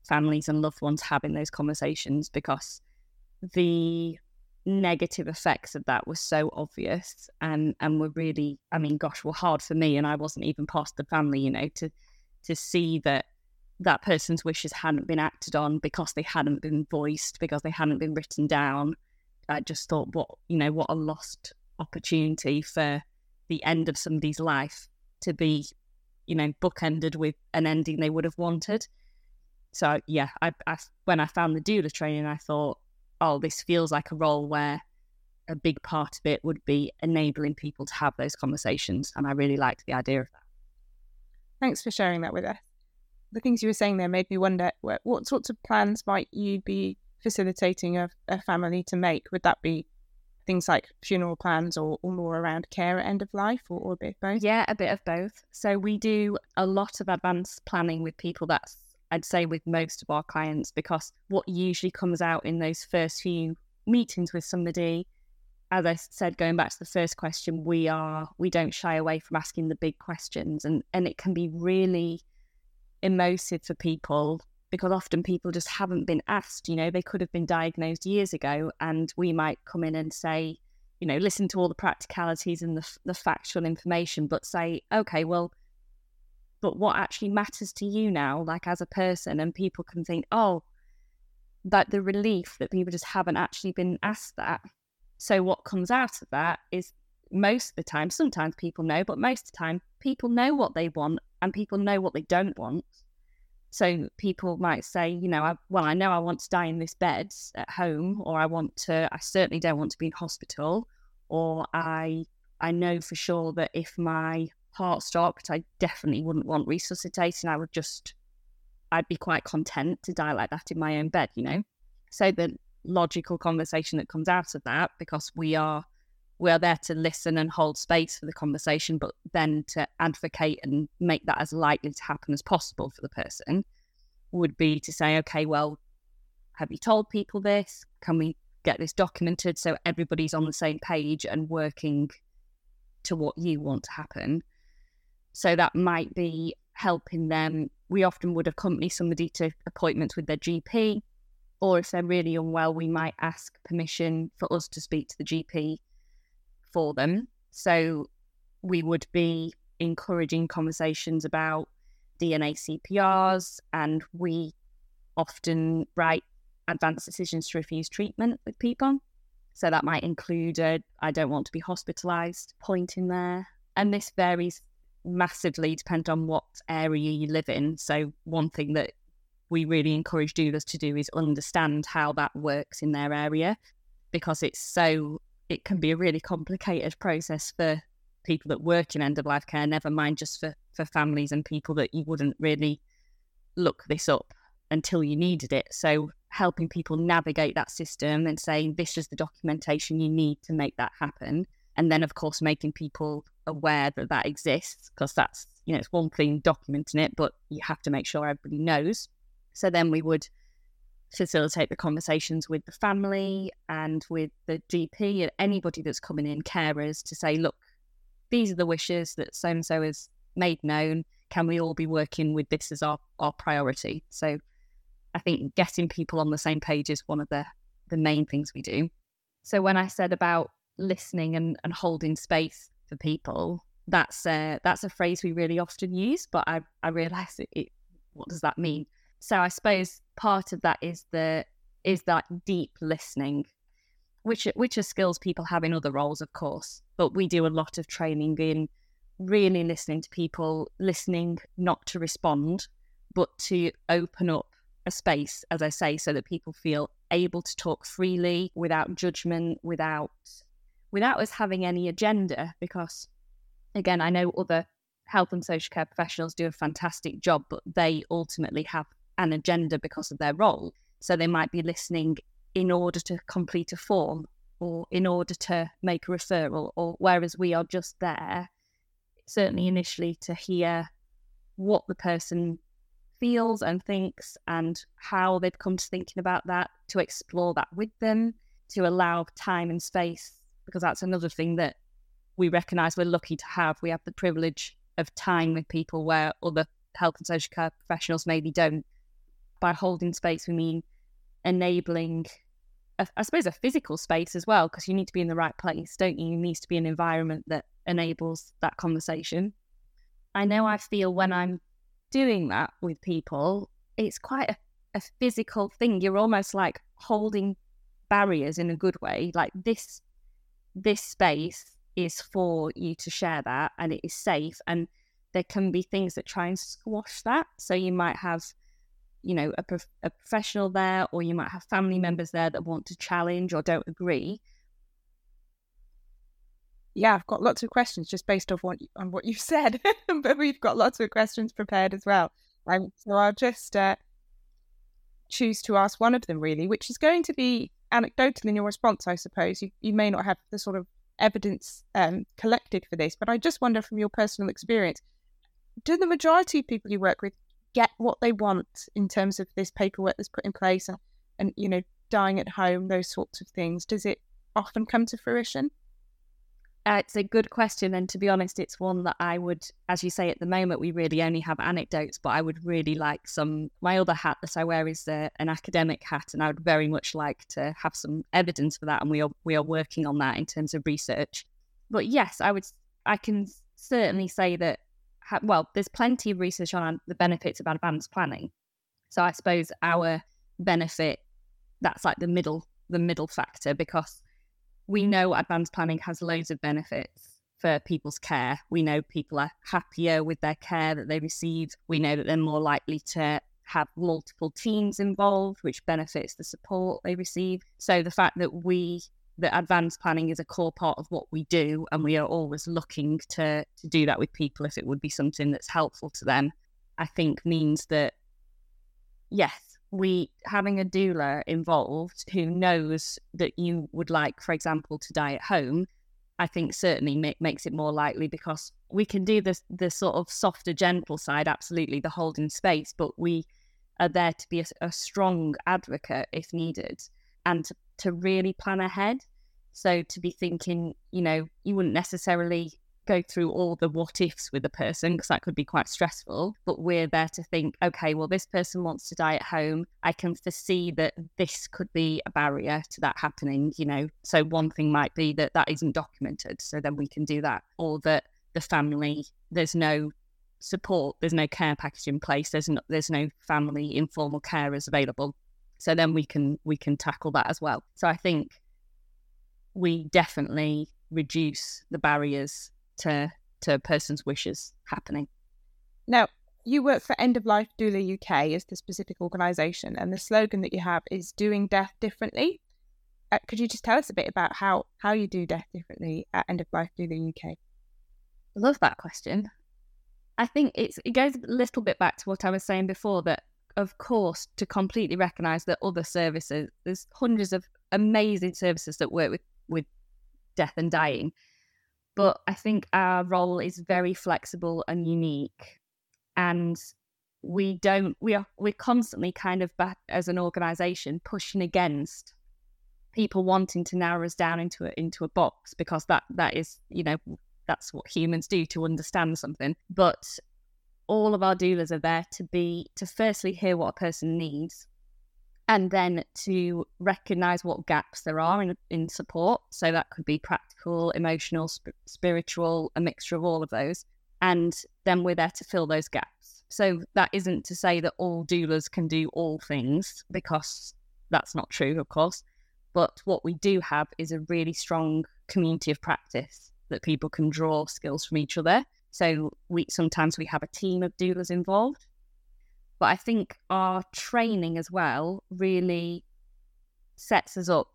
Speaker 4: families and loved ones having those conversations because the negative effects of that were so obvious and and were mm. really i mean gosh were hard for me and i wasn't even part of the family you know to to see that that person's wishes hadn't been acted on because they hadn't been voiced because they hadn't been written down. I just thought what you know what a lost opportunity for the end of somebody's life to be you know bookended with an ending they would have wanted so yeah I, I when i found the doula training i thought oh, this feels like a role where a big part of it would be enabling people to have those conversations. And I really liked the idea of that.
Speaker 1: Thanks for sharing that with us. The things you were saying there made me wonder what, what sorts of plans might you be facilitating a, a, family to make? Would that be things like funeral plans or, or more around care at end of life or, or a bit of both?
Speaker 4: Yeah, a bit of both. So we do a lot of advanced planning with people that's I'd say with most of our clients, because what usually comes out in those first few meetings with somebody, as I said, going back to the first question, we are we don't shy away from asking the big questions, and and it can be really emotive for people because often people just haven't been asked. You know, they could have been diagnosed years ago, and we might come in and say, you know, listen to all the practicalities and the the factual information, but say, okay, well but what actually matters to you now, like as a person, and people can think, oh, that the relief that people just haven't actually been asked that. So what comes out of that is most of the time, sometimes people know, but most of the time, people know what they want and people know what they don't want. So people might say, you know, I, well, I know I want to die in this bed at home, or I want to, I certainly don't want to be in hospital, or I, I know for sure that if my heart stopped, I definitely wouldn't want resuscitating. I would just, I'd be quite content to die like that in my own bed, you know? So the logical conversation that comes out of that, because we are, we are there to listen and hold space for the conversation, but then to advocate and make that as likely to happen as possible for the person would be to say, okay, well, have you told people this? Can we get this documented so everybody's on the same page and working to what you want to happen? So that might be helping them. We often would accompany somebody to appointments with their GP, or if they're really unwell, we might ask permission for us to speak to the GP for them. So we would be encouraging conversations about DNA CPRs, and we often write advanced decisions to refuse treatment with people. So that might include a I don't want to be hospitalized point in there. And this varies massively depend on what area you live in. So one thing that we really encourage doulas to do is understand how that works in their area because it's so it can be a really complicated process for people that work in end of life care, never mind just for, for families and people that you wouldn't really look this up until you needed it. So helping people navigate that system and saying this is the documentation you need to make that happen. And then, of course, making people aware that that exists because that's, you know, it's one thing documenting it, but you have to make sure everybody knows. So then we would facilitate the conversations with the family and with the GP and anybody that's coming in, carers, to say, look, these are the wishes that so and so has made known. Can we all be working with this as our, our priority? So I think getting people on the same page is one of the, the main things we do. So when I said about listening and, and holding space for people, that's a, that's a phrase we really often use, but I, I realize it, it, what does that mean? So I suppose part of that is the is that deep listening, which which are skills people have in other roles, of course. But we do a lot of training in really listening to people, listening not to respond, but to open up a space, as I say, so that people feel able to talk freely without judgment, without without us having any agenda. Because again, I know other health and social care professionals do a fantastic job, but they ultimately have an agenda because of their role. So they might be listening in order to complete a form or in order to make a referral, or whereas we are just there, certainly initially, to hear what the person feels and thinks and how they've come to thinking about that, to explore that with them, to allow time and space, because that's another thing that we recognize we're lucky to have. We have the privilege of time with people where other health and social care professionals maybe don't by holding space, we mean enabling, a, I suppose, a physical space as well, because you need to be in the right place, don't you? It needs to be an environment that enables that conversation. I know I feel when I'm doing that with people, it's quite a, a physical thing. You're almost like holding barriers in a good way. Like this, this space is for you to share that, and it is safe. And there can be things that try and squash that. So you might have you know a, prof- a professional there or you might have family members there that want to challenge or don't agree
Speaker 1: yeah i've got lots of questions just based off what on what you've said but we've got lots of questions prepared as well um, so i'll just uh, choose to ask one of them really which is going to be anecdotal in your response i suppose you, you may not have the sort of evidence um, collected for this but i just wonder from your personal experience do the majority of people you work with get what they want in terms of this paperwork that's put in place and, and you know dying at home those sorts of things? Does it often come to fruition
Speaker 4: uh, it's a good question and to be honest it's one that i would as you say at the moment we really only have anecdotes but i would really like some my other hat that i wear is uh, an academic hat and i would very much like to have some evidence for that and we are we are working on that in terms of research but yes i would i can certainly say that ha- well, there's plenty of research on the benefits of advanced planning. So I suppose our benefit that's like the middle the middle factor because we know advanced planning has loads of benefits for people's care. We know people are happier with their care that they receive. We know that they're more likely to have multiple teams involved, which benefits the support they receive. So the fact that we that advanced planning is a core part of what we do, and we are always looking to to do that with people if it would be something that's helpful to them. I think means that yes, we having a doula involved who knows that you would like, for example, to die at home. I think certainly make, makes it more likely because we can do this the sort of softer, gentle side, absolutely the holding space, but we are there to be a, a strong advocate if needed and to to really plan ahead. So to be thinking, you know, you wouldn't necessarily go through all the what ifs with a person because that could be quite stressful. But we're there to think, okay, well, this person wants to die at home. I can foresee that this could be a barrier to that happening, you know. So one thing might be that that isn't documented. So then we can do that. Or that the family, there's no support, there's no care package in place, there's no, there's no family informal carers available. So then we can we can tackle that as well. So I think we definitely reduce the barriers to to a person's wishes happening.
Speaker 1: Now, you work for End of Life Doula UK as the specific organisation, and the slogan that you have is "Doing Death Differently." Uh, could you just tell us a bit about how how you do death differently at End of Life Doula UK?
Speaker 4: I love that question. I think it's it goes a little bit back to what I was saying before that of course, to completely recognise that other services, there's hundreds of amazing services that work with, with death and dying. But I think our role is very flexible and unique. And we don't we are we're constantly kind of back as an organization pushing against people wanting to narrow us down into a into a box because that that is you know that's what humans do to understand something but all of our doulas are there to be to firstly hear what a person needs and then to recognize what gaps there are in, in support so that could be practical emotional sp- spiritual a mixture of all of those and then we're there to fill those gaps so that isn't to say that all doulas can do all things because that's not true of course but what we do have is a really strong community of practice that people can draw skills from each other so we sometimes we have a team of doulas involved. But I think our training as well really sets us up,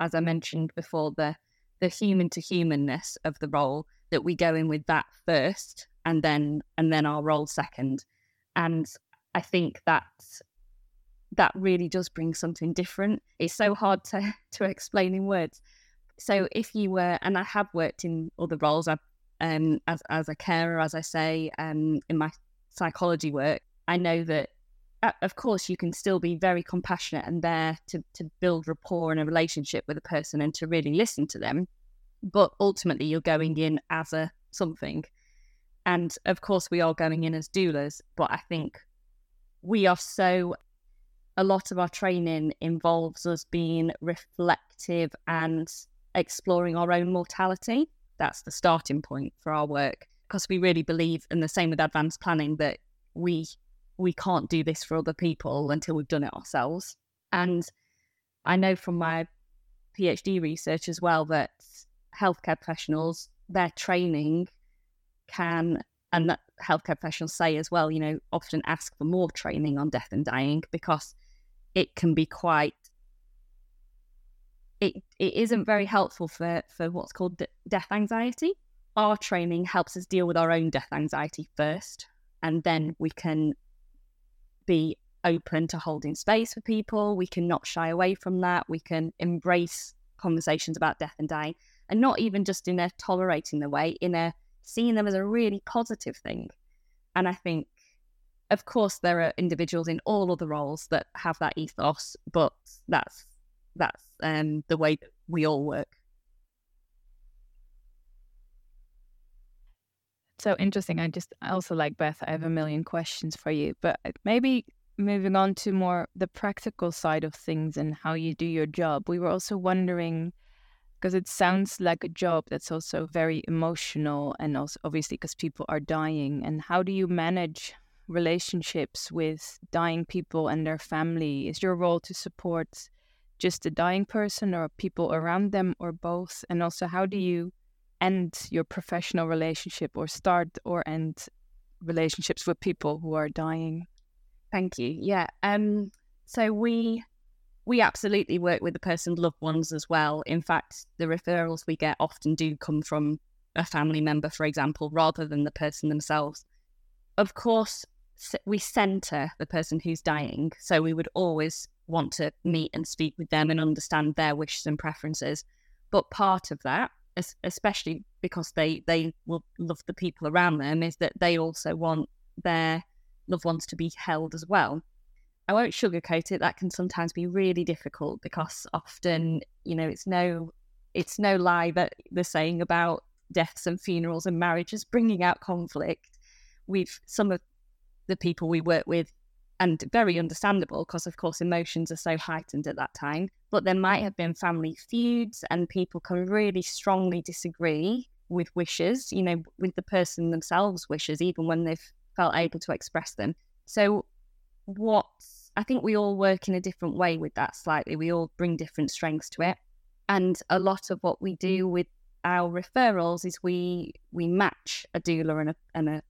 Speaker 4: as I mentioned before, the the human to humanness of the role that we go in with that first and then and then our role second. And I think that that really does bring something different. It's so hard to to explain in words. So if you were, and I have worked in other roles, I've um, as as a carer, as I say, um, in my psychology work, I know that uh, of course you can still be very compassionate and there to to build rapport and a relationship with a person and to really listen to them, but ultimately you're going in as a something, and of course we are going in as doulas, but I think we are so. A lot of our training involves us being reflective and exploring our own mortality that's the starting point for our work because we really believe and the same with advanced planning that we we can't do this for other people until we've done it ourselves and i know from my phd research as well that healthcare professionals their training can and that healthcare professionals say as well you know often ask for more training on death and dying because it can be quite it, it isn't very helpful for, for what's called de- death anxiety. Our training helps us deal with our own death anxiety first, and then we can be open to holding space for people. We can not shy away from that. We can embrace conversations about death and dying, and not even just in a tolerating the way, in a seeing them as a really positive thing. And I think, of course, there are individuals in all other roles that have that ethos, but that's that's um, the way that we all work.
Speaker 2: So interesting. I just I also like Beth. I have a million questions for you, but uh, maybe moving on to more the practical side of things and how you do your job. We were also wondering because it sounds like a job that's also very emotional and also obviously because people are dying and how do you manage relationships with dying people and their family is your role to support just a dying person or people around them or both? And also, how do you end your professional relationship or start or end relationships with people who are dying?
Speaker 4: Thank you. Yeah. Um. So we we absolutely work with the person's loved ones as well. In fact, the referrals we get often do come from a family member, for example, rather than the person themselves. Of course, we centre the person who's dying, so we would always want to meet and speak with them and understand their wishes and preferences. But part of that, especially because they they will love the people around them, is that they also want their loved ones to be held as well. I won't sugarcoat it. That can sometimes be really difficult because often, you know, it's no it's no lie that the saying about deaths and funerals and marriages bringing out conflict. We've some of the people we work with and very understandable because, of course, emotions are so heightened at that time. But there might have been family feuds, and people can really strongly disagree with wishes, you know, with the person themselves' wishes, even when they've felt able to express them. So, what I think we all work in a different way with that slightly. We all bring different strengths to it. And a lot of what we do with our referrals is we we match a doula and a, and a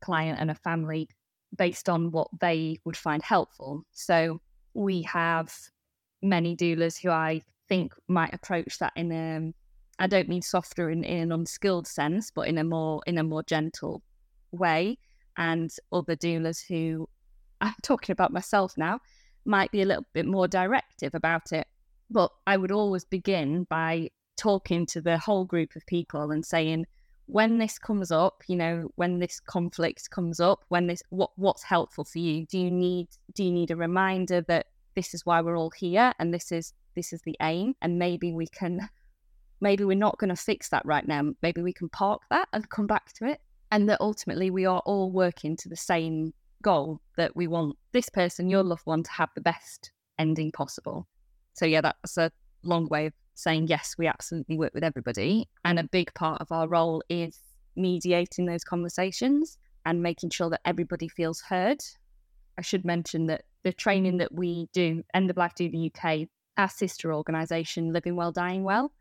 Speaker 4: client and a family based on what they would find helpful. So we have many doulas who I think might approach that in a I don't mean softer in, in an unskilled sense, but in a more in a more gentle way. And other doulas who I'm talking about myself now, might be a little bit more directive about it. But I would always begin by talking to the whole group of people and saying, when this comes up, you know, when this conflict comes up, when this what what's helpful for you? Do you need do you need a reminder that this is why we're all here and this is this is the aim and maybe we can maybe we're not going to fix that right now. Maybe we can park that and come back to it. And that ultimately we are all working to the same goal that we want this person, your loved one, to have the best ending possible. So, yeah, that's a long way of saying, yes, we absolutely work with everybody. And a big part of our role is mediating those conversations and making sure that everybody feels heard. I should mention that the training that we do, End of Life Doula UK, our sister organisation, Living Well, Dying Well,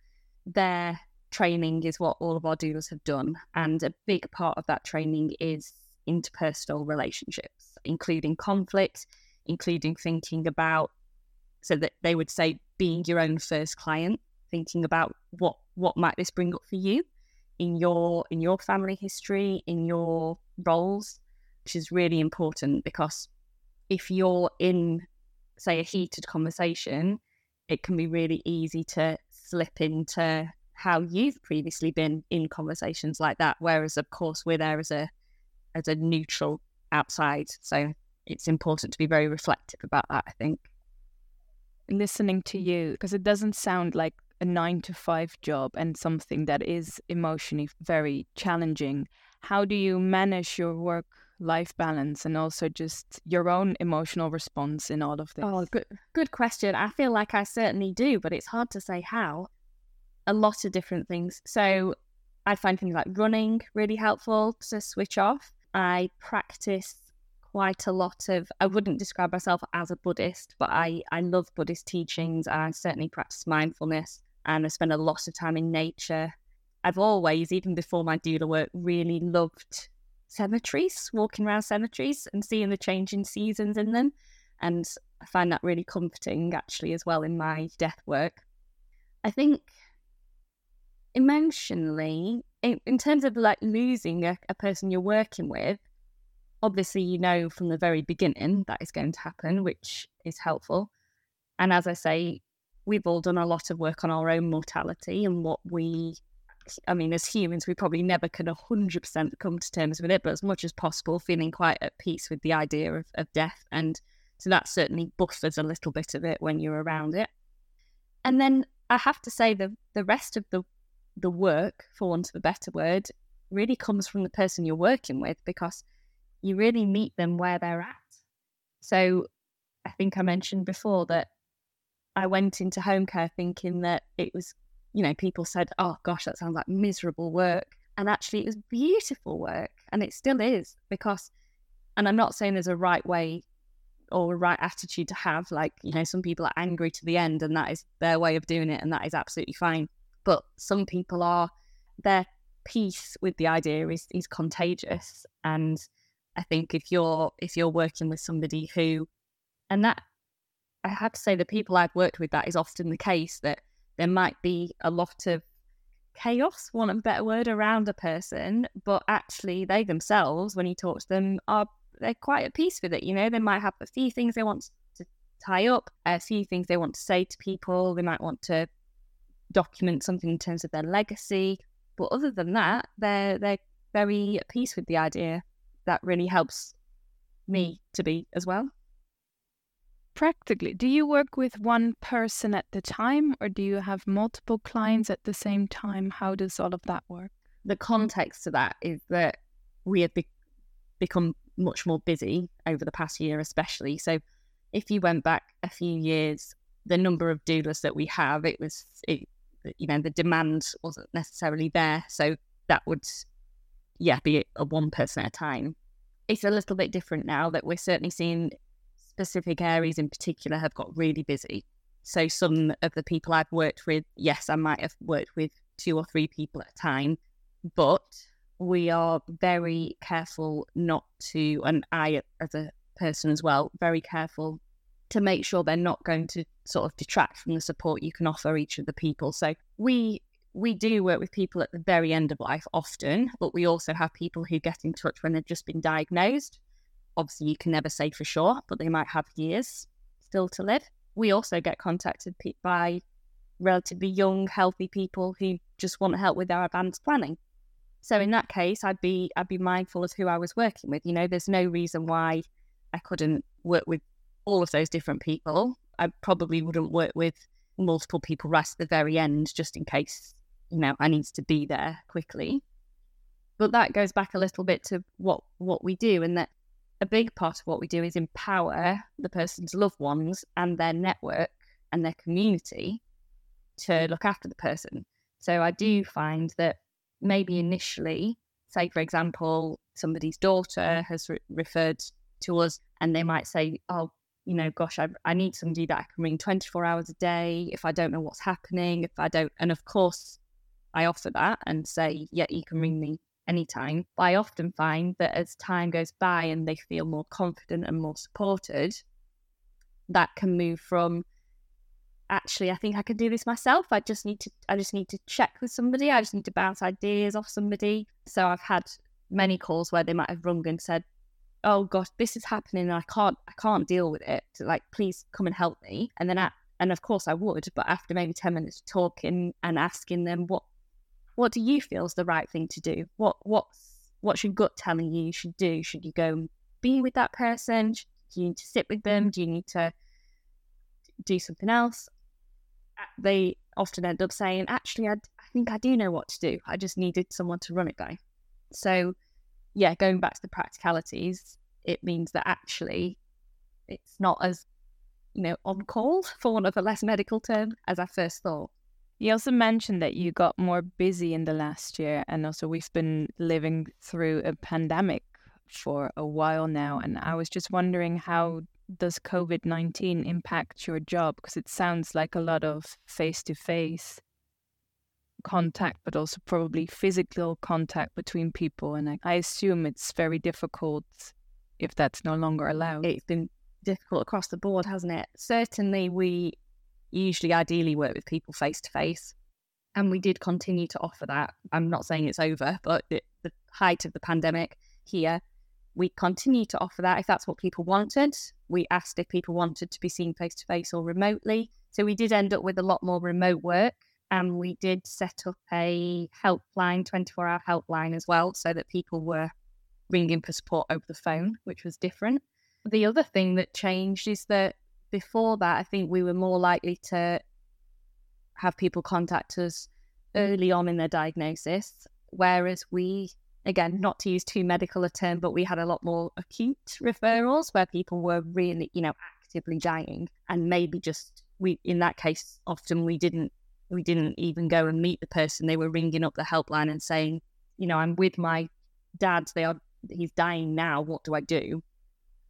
Speaker 4: their training is what all of our doulas have done. And a big part of that training is interpersonal relationships, including conflict, including thinking about, so that they would say, being your own first client, thinking about what what might this bring up for you in your in your family history, in your roles, which is really important because if you're in, say, a heated conversation, it can be really easy to slip into how you've previously been in conversations like that. Whereas, of course, we're there as a as a neutral outside. So it's important to be very reflective about that. I think.
Speaker 2: Listening to you, because it doesn't sound like a nine to five job and something that is emotionally very challenging. How do you manage your work life balance and also just your own emotional response in all of this?
Speaker 4: Oh, good, good question. I feel like I certainly do, but it's hard to say how. A lot of different things. So I find things like running really helpful to switch off. I practice quite a lot of I wouldn't describe myself as a Buddhist, but I, I love Buddhist teachings. I certainly practice mindfulness and I spend a lot of time in nature. I've always, even before my doula work, really loved cemeteries, walking around cemeteries and seeing the changing seasons in them. And I find that really comforting actually as well in my death work. I think emotionally, in, in terms of like losing a, a person you're working with, obviously you know from the very beginning that is going to happen, which is helpful. And as I say, we've all done a lot of work on our own mortality and what we I mean, as humans, we probably never can 100% come to terms with it, but as much as possible, feeling quite at peace with the idea of, of death. And so that certainly buffers a little bit of it when you're around it. And then I have to say, the, the rest of the, the work, for want of a better word, really comes from the person you're working with because you really meet them where they're at. So I think I mentioned before that I went into home care thinking that it was you know, people said, oh gosh, that sounds like miserable work. And actually, it was beautiful work. And it still is because, and I'm not saying there's a right way or a right attitude to have. Like, you know, some people are angry to the end and that is their way of doing it. And that is absolutely fine. But some people are, their peace with the idea is, is contagious. And I think if you're, if you're working with somebody who, and that, I have to say, the people I've worked with, that is often the case that there might be a lot of chaos, want a better word, around a person, but actually they themselves, when you talk to them, are they're quite at peace with it. You know, they might have a few things they want to tie up, a few things they want to say to people. They might want to document something in terms of their legacy. But other than that, they're they're very at peace with the idea. That really helps me mm. to be as well
Speaker 2: practically do you work with one person at the time or do you have multiple mm-hmm. clients at the same time? How does all of that work?
Speaker 4: The context to that is that we have be- become much more busy over the past year especially. So if you went back a few years the number of doulas that we have it was it, you know the demand wasn't necessarily there. So that would yeah be a one person at a time. It's a little bit different now that we're certainly seeing specific areas in particular have got really busy. So some of the people I've worked with, yes, I might have worked with two or three people at a time, but we are very careful not to, and I as a person as well, very careful to make sure they're not going to sort of detract from the support you can offer each of the people. So we we do work with people at the very end of life often, but we also have people who get in touch when they've just been diagnosed obviously you can never say for sure, but they might have years still to live. We also get contacted by relatively young, healthy people who just want help with their advanced planning. So in that case, I'd be I'd be mindful of who I was working with. You know, there's no reason why I couldn't work with all of those different people. I probably wouldn't work with multiple people right at the very end, just in case you know I need to be there quickly. But that goes back a little bit to what what we do, and that a big part of what we do is empower the person's loved ones and their network and their community to mm. look after the person. So I do mm. find that maybe initially, say, for example, somebody's daughter has re- referred to us and they might say, oh, you know, gosh, I, I need somebody that I can ring 24 hours a day if I don't know what's happening, if I don't. And of course, I offer that and say, yeah, you can ring me anytime. I often find that as time goes by and they feel more confident and more supported, that can move from actually I think I can do this myself. I just need to I just need to check with somebody. I just need to bounce ideas off somebody. So I've had many calls where they might have rung and said, "Oh gosh, this is happening and I can't I can't deal with it. Like please come and help me." And then I, and of course I would, but after maybe 10 minutes talking and asking them what what do you feel is the right thing to do? What what's what's your gut telling you you should do? Should you go and be with that person? Do you need to sit with them? Mm-hmm. Do you need to do something else? they often end up saying, actually, I, I think I do know what to do. I just needed someone to run it by. So, yeah, going back to the practicalities, it means that actually it's not as, you know, on call, for want of a less medical term, as I first thought.
Speaker 2: You also mentioned that you got more busy in the last year, and also we've been living through a pandemic for a while now. And I was just wondering how does COVID 19 impact your job? Because it sounds like a lot of face to face contact, but also probably physical contact between people. And I, I, assume it's very difficult if that's no longer allowed.
Speaker 4: It's been difficult across the board, hasn't it? Certainly, we usually ideally work with people face to face. And we did continue to offer that. I'm not saying it's over, but the, the height of the pandemic here, we continue to offer that if that's what people wanted. We asked if people wanted to be seen face to face or remotely. So we did end up with a lot more remote work. And we did set up a helpline, 24 hour helpline as well, so that people were ringing for support over the phone, which was different. The other thing that changed is that before that, I think we were more likely to have people contact us mm. early on in their diagnosis, whereas we again, not to use too medical a term, but we had a lot more acute referrals where people were really, you know, actively dying. And maybe just we, in that case, often we didn't, we didn't even go and meet the person. They were ringing up the helpline and saying, you know, I'm with my dad. They are, he's dying now. What do I do?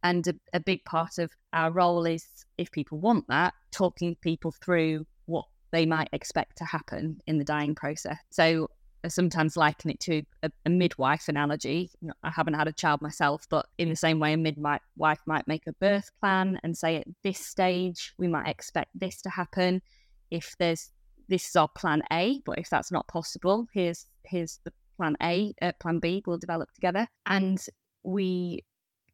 Speaker 4: And a, a big part of our role is, if people want that, talking people through what they might expect to happen in the dying process. So I sometimes liken it to a, a, midwife analogy. I haven't had a child myself, but in the same way, a midwife might make a birth plan and say at this stage, we might expect this to happen. If there's this is our plan A, but if that's not possible, here's here's the plan A, uh, plan B we'll develop together. And we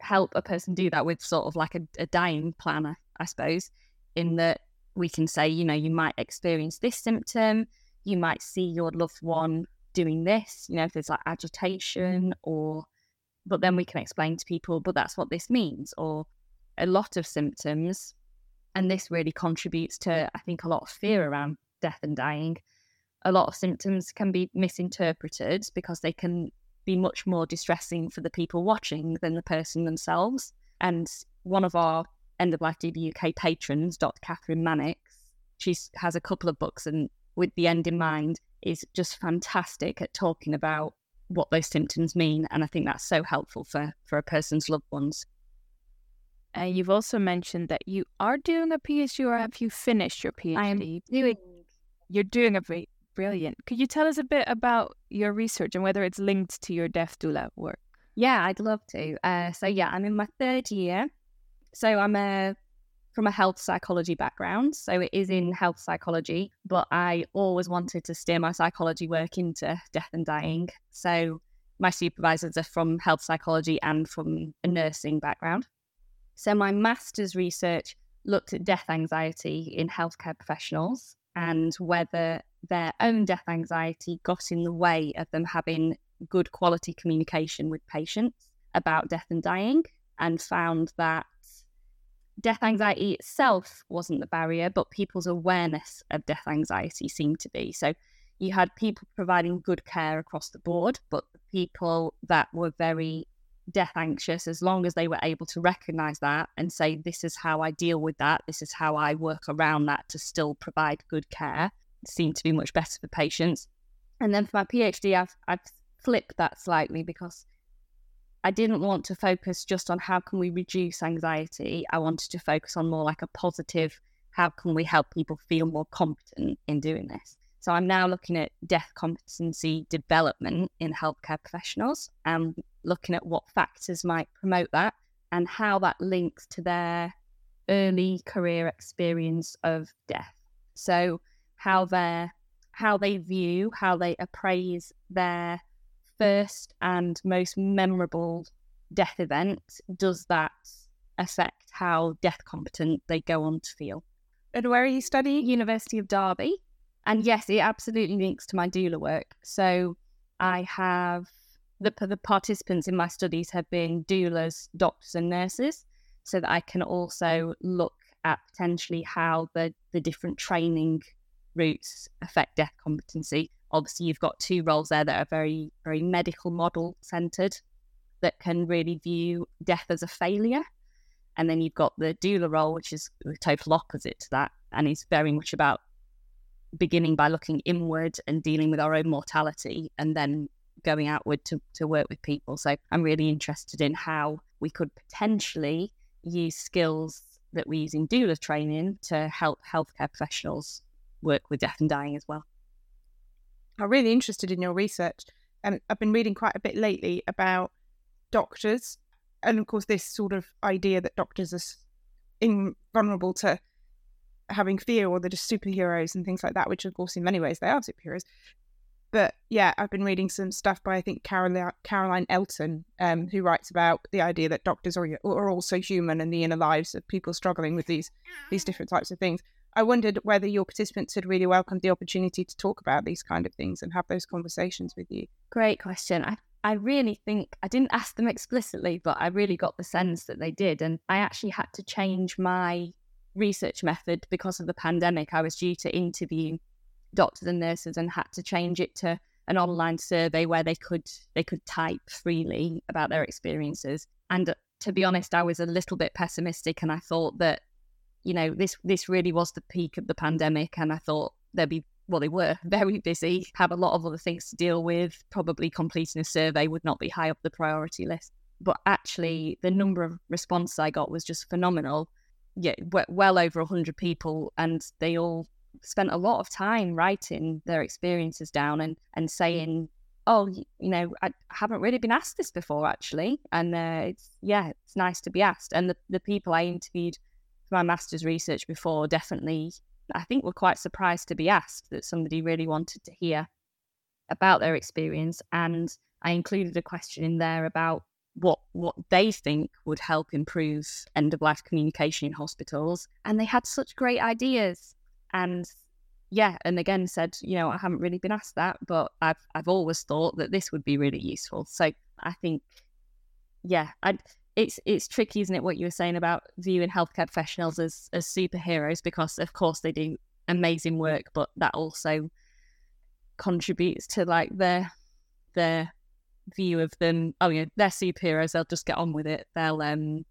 Speaker 4: help a person do that with sort of like a, a dying planner, I suppose, in mm. that we can say, you know, you might experience this symptom, you might see your loved one doing this, you know, if there's like agitation mm-hmm. or, but then we can explain to people, but that's what this means, or a lot of symptoms. And this really contributes to, I think, a lot of fear mm. around death and dying. A lot of symptoms can be misinterpreted because they can be much more distressing for the people watching than the person themselves. And one of our End of Life DB UK patrons, Dr. Kathryn Mannix, she has a couple of books and with the end in mind is just fantastic at talking about what those symptoms mean. And I think that's so helpful for, for a person's loved ones.
Speaker 2: Uh, you've also mentioned that you are doing a PhD or have you finished your PhD? I
Speaker 4: am doing.
Speaker 2: You're doing a brilliant. Could you tell us a bit about your research and whether it's linked to your death doula work?
Speaker 4: Yeah, I'd love to. Uh, so yeah, I'm in my third year. So I'm a from a health psychology background, so it is in health psychology, but I always wanted to steer my psychology work into death and dying. So my supervisors are from health psychology and from a nursing background. So my master's research looked at death anxiety in healthcare professionals and whether their own death anxiety got in the way of them having good quality communication with patients about death and dying, and found that death anxiety itself wasn't the barrier, but people's awareness of death anxiety seemed to be. So you had people providing good care across the board, but the people that were very death anxious, as long as they were able to recognize that and say, This is how I deal with that, this is how I work around that to still provide good care, seemed to be much better for patients. And then for my PhD, I've, I've flipped that slightly because I didn't want to focus just on how can we reduce anxiety. I wanted to focus on more like a positive, how can we help people feel more competent in doing this? So I'm now looking at death competency development in healthcare professionals and looking at what factors might promote that and how that links to their early career experience of death. So how they how they view, how they appraise their first and most memorable death event, does that affect how death competent they go on to feel?
Speaker 1: And where are you studying?
Speaker 4: University of Derby. And yes, it absolutely links to my doula work. So I have the the participants in my studies have been doulas, doctors, and nurses, so that I can also look at potentially how the the different training routes affect death competency. Obviously, you've got two roles there that are very very medical model centered, that can really view death as a failure, and then you've got the doula role, which is the total opposite to that, and is very much about beginning by looking inward and dealing with our own mortality and then going outward to, to work with people. So I'm really interested in how we could potentially use skills that we use in doula training to help healthcare professionals work with death and dying as well.
Speaker 1: I'm really interested in your research, and I've been reading quite a bit lately about doctors, and of course, this sort of idea that doctors are invulnerable to having fear or they're just superheroes and things like that, which of course in many ways they are superheroes. But yeah, I've been reading some stuff by I think Caroline, Caroline Elton, um, who writes about the idea that doctors are, are also human and the inner lives of people struggling with these these different types of things. I wondered whether your participants had really welcomed the opportunity to talk about these kind of things and have those conversations with you.
Speaker 4: Great question. I I really think I didn't ask them explicitly, but I really got the sense that they did. And I actually had to change my research method because of the pandemic. I was due to interview doctors and nurses and had to change it to an online survey where they could they could type freely about their experiences. And uh, to be honest, I was a little bit pessimistic, and I thought that you know this this really was the peak of the pandemic, and I thought there'd be well, they were very busy, have a lot of other things to deal with. Probably completing a survey would not be high up the priority list. But actually, the number of responses I got was just phenomenal yeah, well over 100 people, and they all spent a lot of time writing their experiences down and, and saying, oh, you know, I haven't really been asked this before, actually. And uh, it's, yeah, it's nice to be asked. And the, the people I interviewed my master's research before definitely, I think, were quite surprised to be asked that somebody really wanted to hear about their experience. And I included a question in there about what what they think would help improve end of life communication in hospitals and they had such great ideas and yeah and again said you know I haven't really been asked that but I've I've always thought that this would be really useful so I think yeah I it's it's tricky isn't it what you were saying about viewing healthcare professionals as as superheroes because of course they do amazing work but that also contributes to like their their view of them. Oh yeah, they're superheroes. They'll just get on with it. They'll um,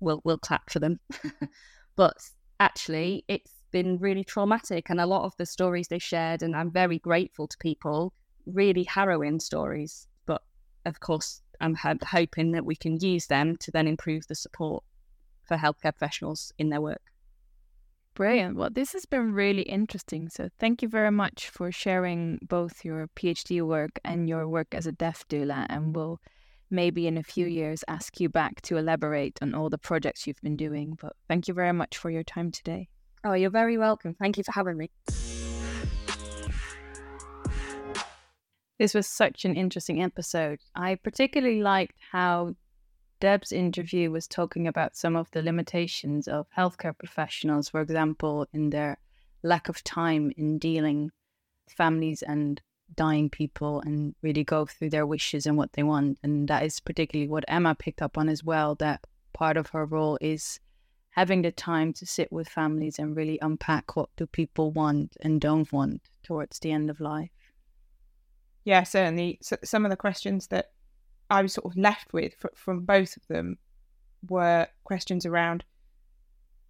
Speaker 4: we'll we'll clap for them. but actually, it's been really traumatic, and a lot of the stories they shared, and I'm very grateful to people. Really harrowing stories, but of course, I'm hoping that we can use them to then improve the support for healthcare professionals in their work.
Speaker 2: Brilliant. Well, this has been really interesting. So, thank you very much for sharing both your PhD work and your work as a death doula. And we'll maybe in a few years ask you back to elaborate on all the projects you've been doing. But thank you very much for your time today.
Speaker 4: Oh, you're very welcome. Thank you for having me.
Speaker 2: This was such an interesting episode. I particularly liked how Deb's interview was talking about some of the limitations of healthcare professionals, for example, in their lack of time in dealing with families and dying people and really go through their wishes and what they want. And that is particularly what Emma picked up on as well, that part of her role is having the time to sit with families and really unpack what do people want and don't want towards the end of life.
Speaker 1: Yeah, certainly. So some of the questions that I was sort of left with from both of them were questions around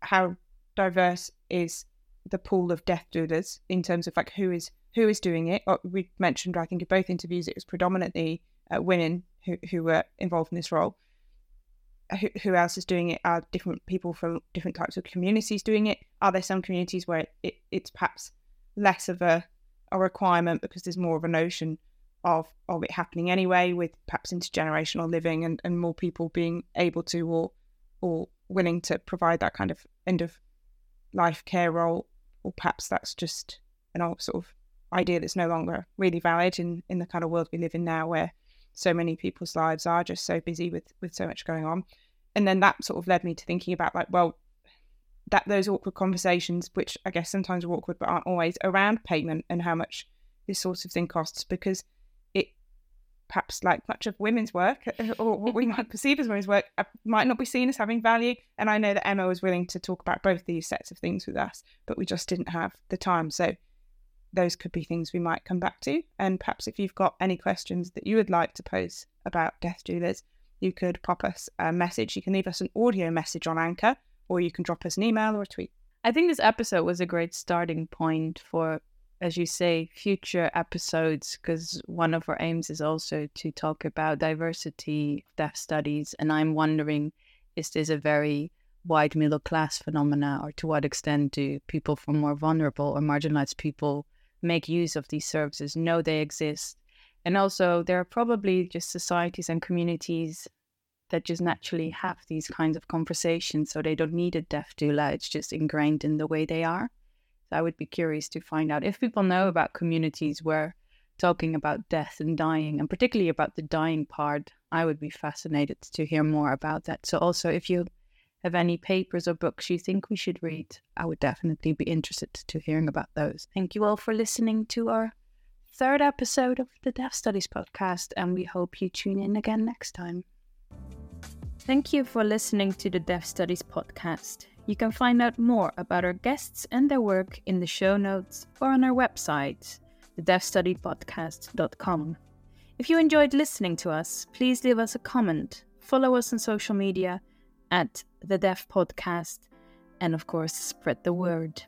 Speaker 1: how diverse is the pool of death doulas in terms of like who is who is doing it. Uh, we mentioned, I think, in both interviews, it was predominantly uh, women who who were involved in this role. Who, who else is doing it? Are different people from different types of communities doing it? Are there some communities where it, it's perhaps less of a a requirement because there's more of a notion of of it happening anyway, with perhaps intergenerational living and, and more people being able to or or willing to provide that kind of end of life care role, or perhaps that's just an old sort of idea that's no longer really valid in in the kind of world we live in now, where so many people's lives are just so busy with with so much going on. And then that sort of led me to thinking about like, well, that those awkward conversations, which I guess sometimes are awkward but aren't always around payment and how much this sort of thing costs, because it perhaps like much of women's work or what we might perceive as women's work uh, might not be seen as having value. And I know that Emma was willing to talk about both these sets of things with us, but we just didn't have the time. So those could be things we might come back to. And perhaps if you've got any questions that you would like to pose about death doulas, you could pop us a message. You can leave us an audio message on Anchor, or you can drop us an email or a tweet.
Speaker 2: I think this episode was a great starting point for as you say, future episodes, because one of our aims is also to talk about diversity of death studies. And I'm wondering, is this a very wide middle class phenomena, or to what extent do people from more vulnerable or marginalized people make use of these services, know they exist? And also, there are probably just societies and communities that just naturally have these kinds of conversations, so they don't need a death doula. It's just ingrained in the way they are. So I would be curious to find out if people know about communities where talking about death and dying, and particularly about the dying part, I would be fascinated to hear more about that. So also, if you have any papers or books you think we should read, I would definitely be interested to hearing about those. Thank you all for listening to our third episode of the Death Studies podcast, and we hope you tune in again next time. Thank you for listening to the Death Studies podcast. You can find out more about our guests and their work in the show notes or on our website, thedeathstudypodcast.com. If you enjoyed listening to us, please leave us a comment, follow us on social media at the Death Podcast, and of course, spread the word.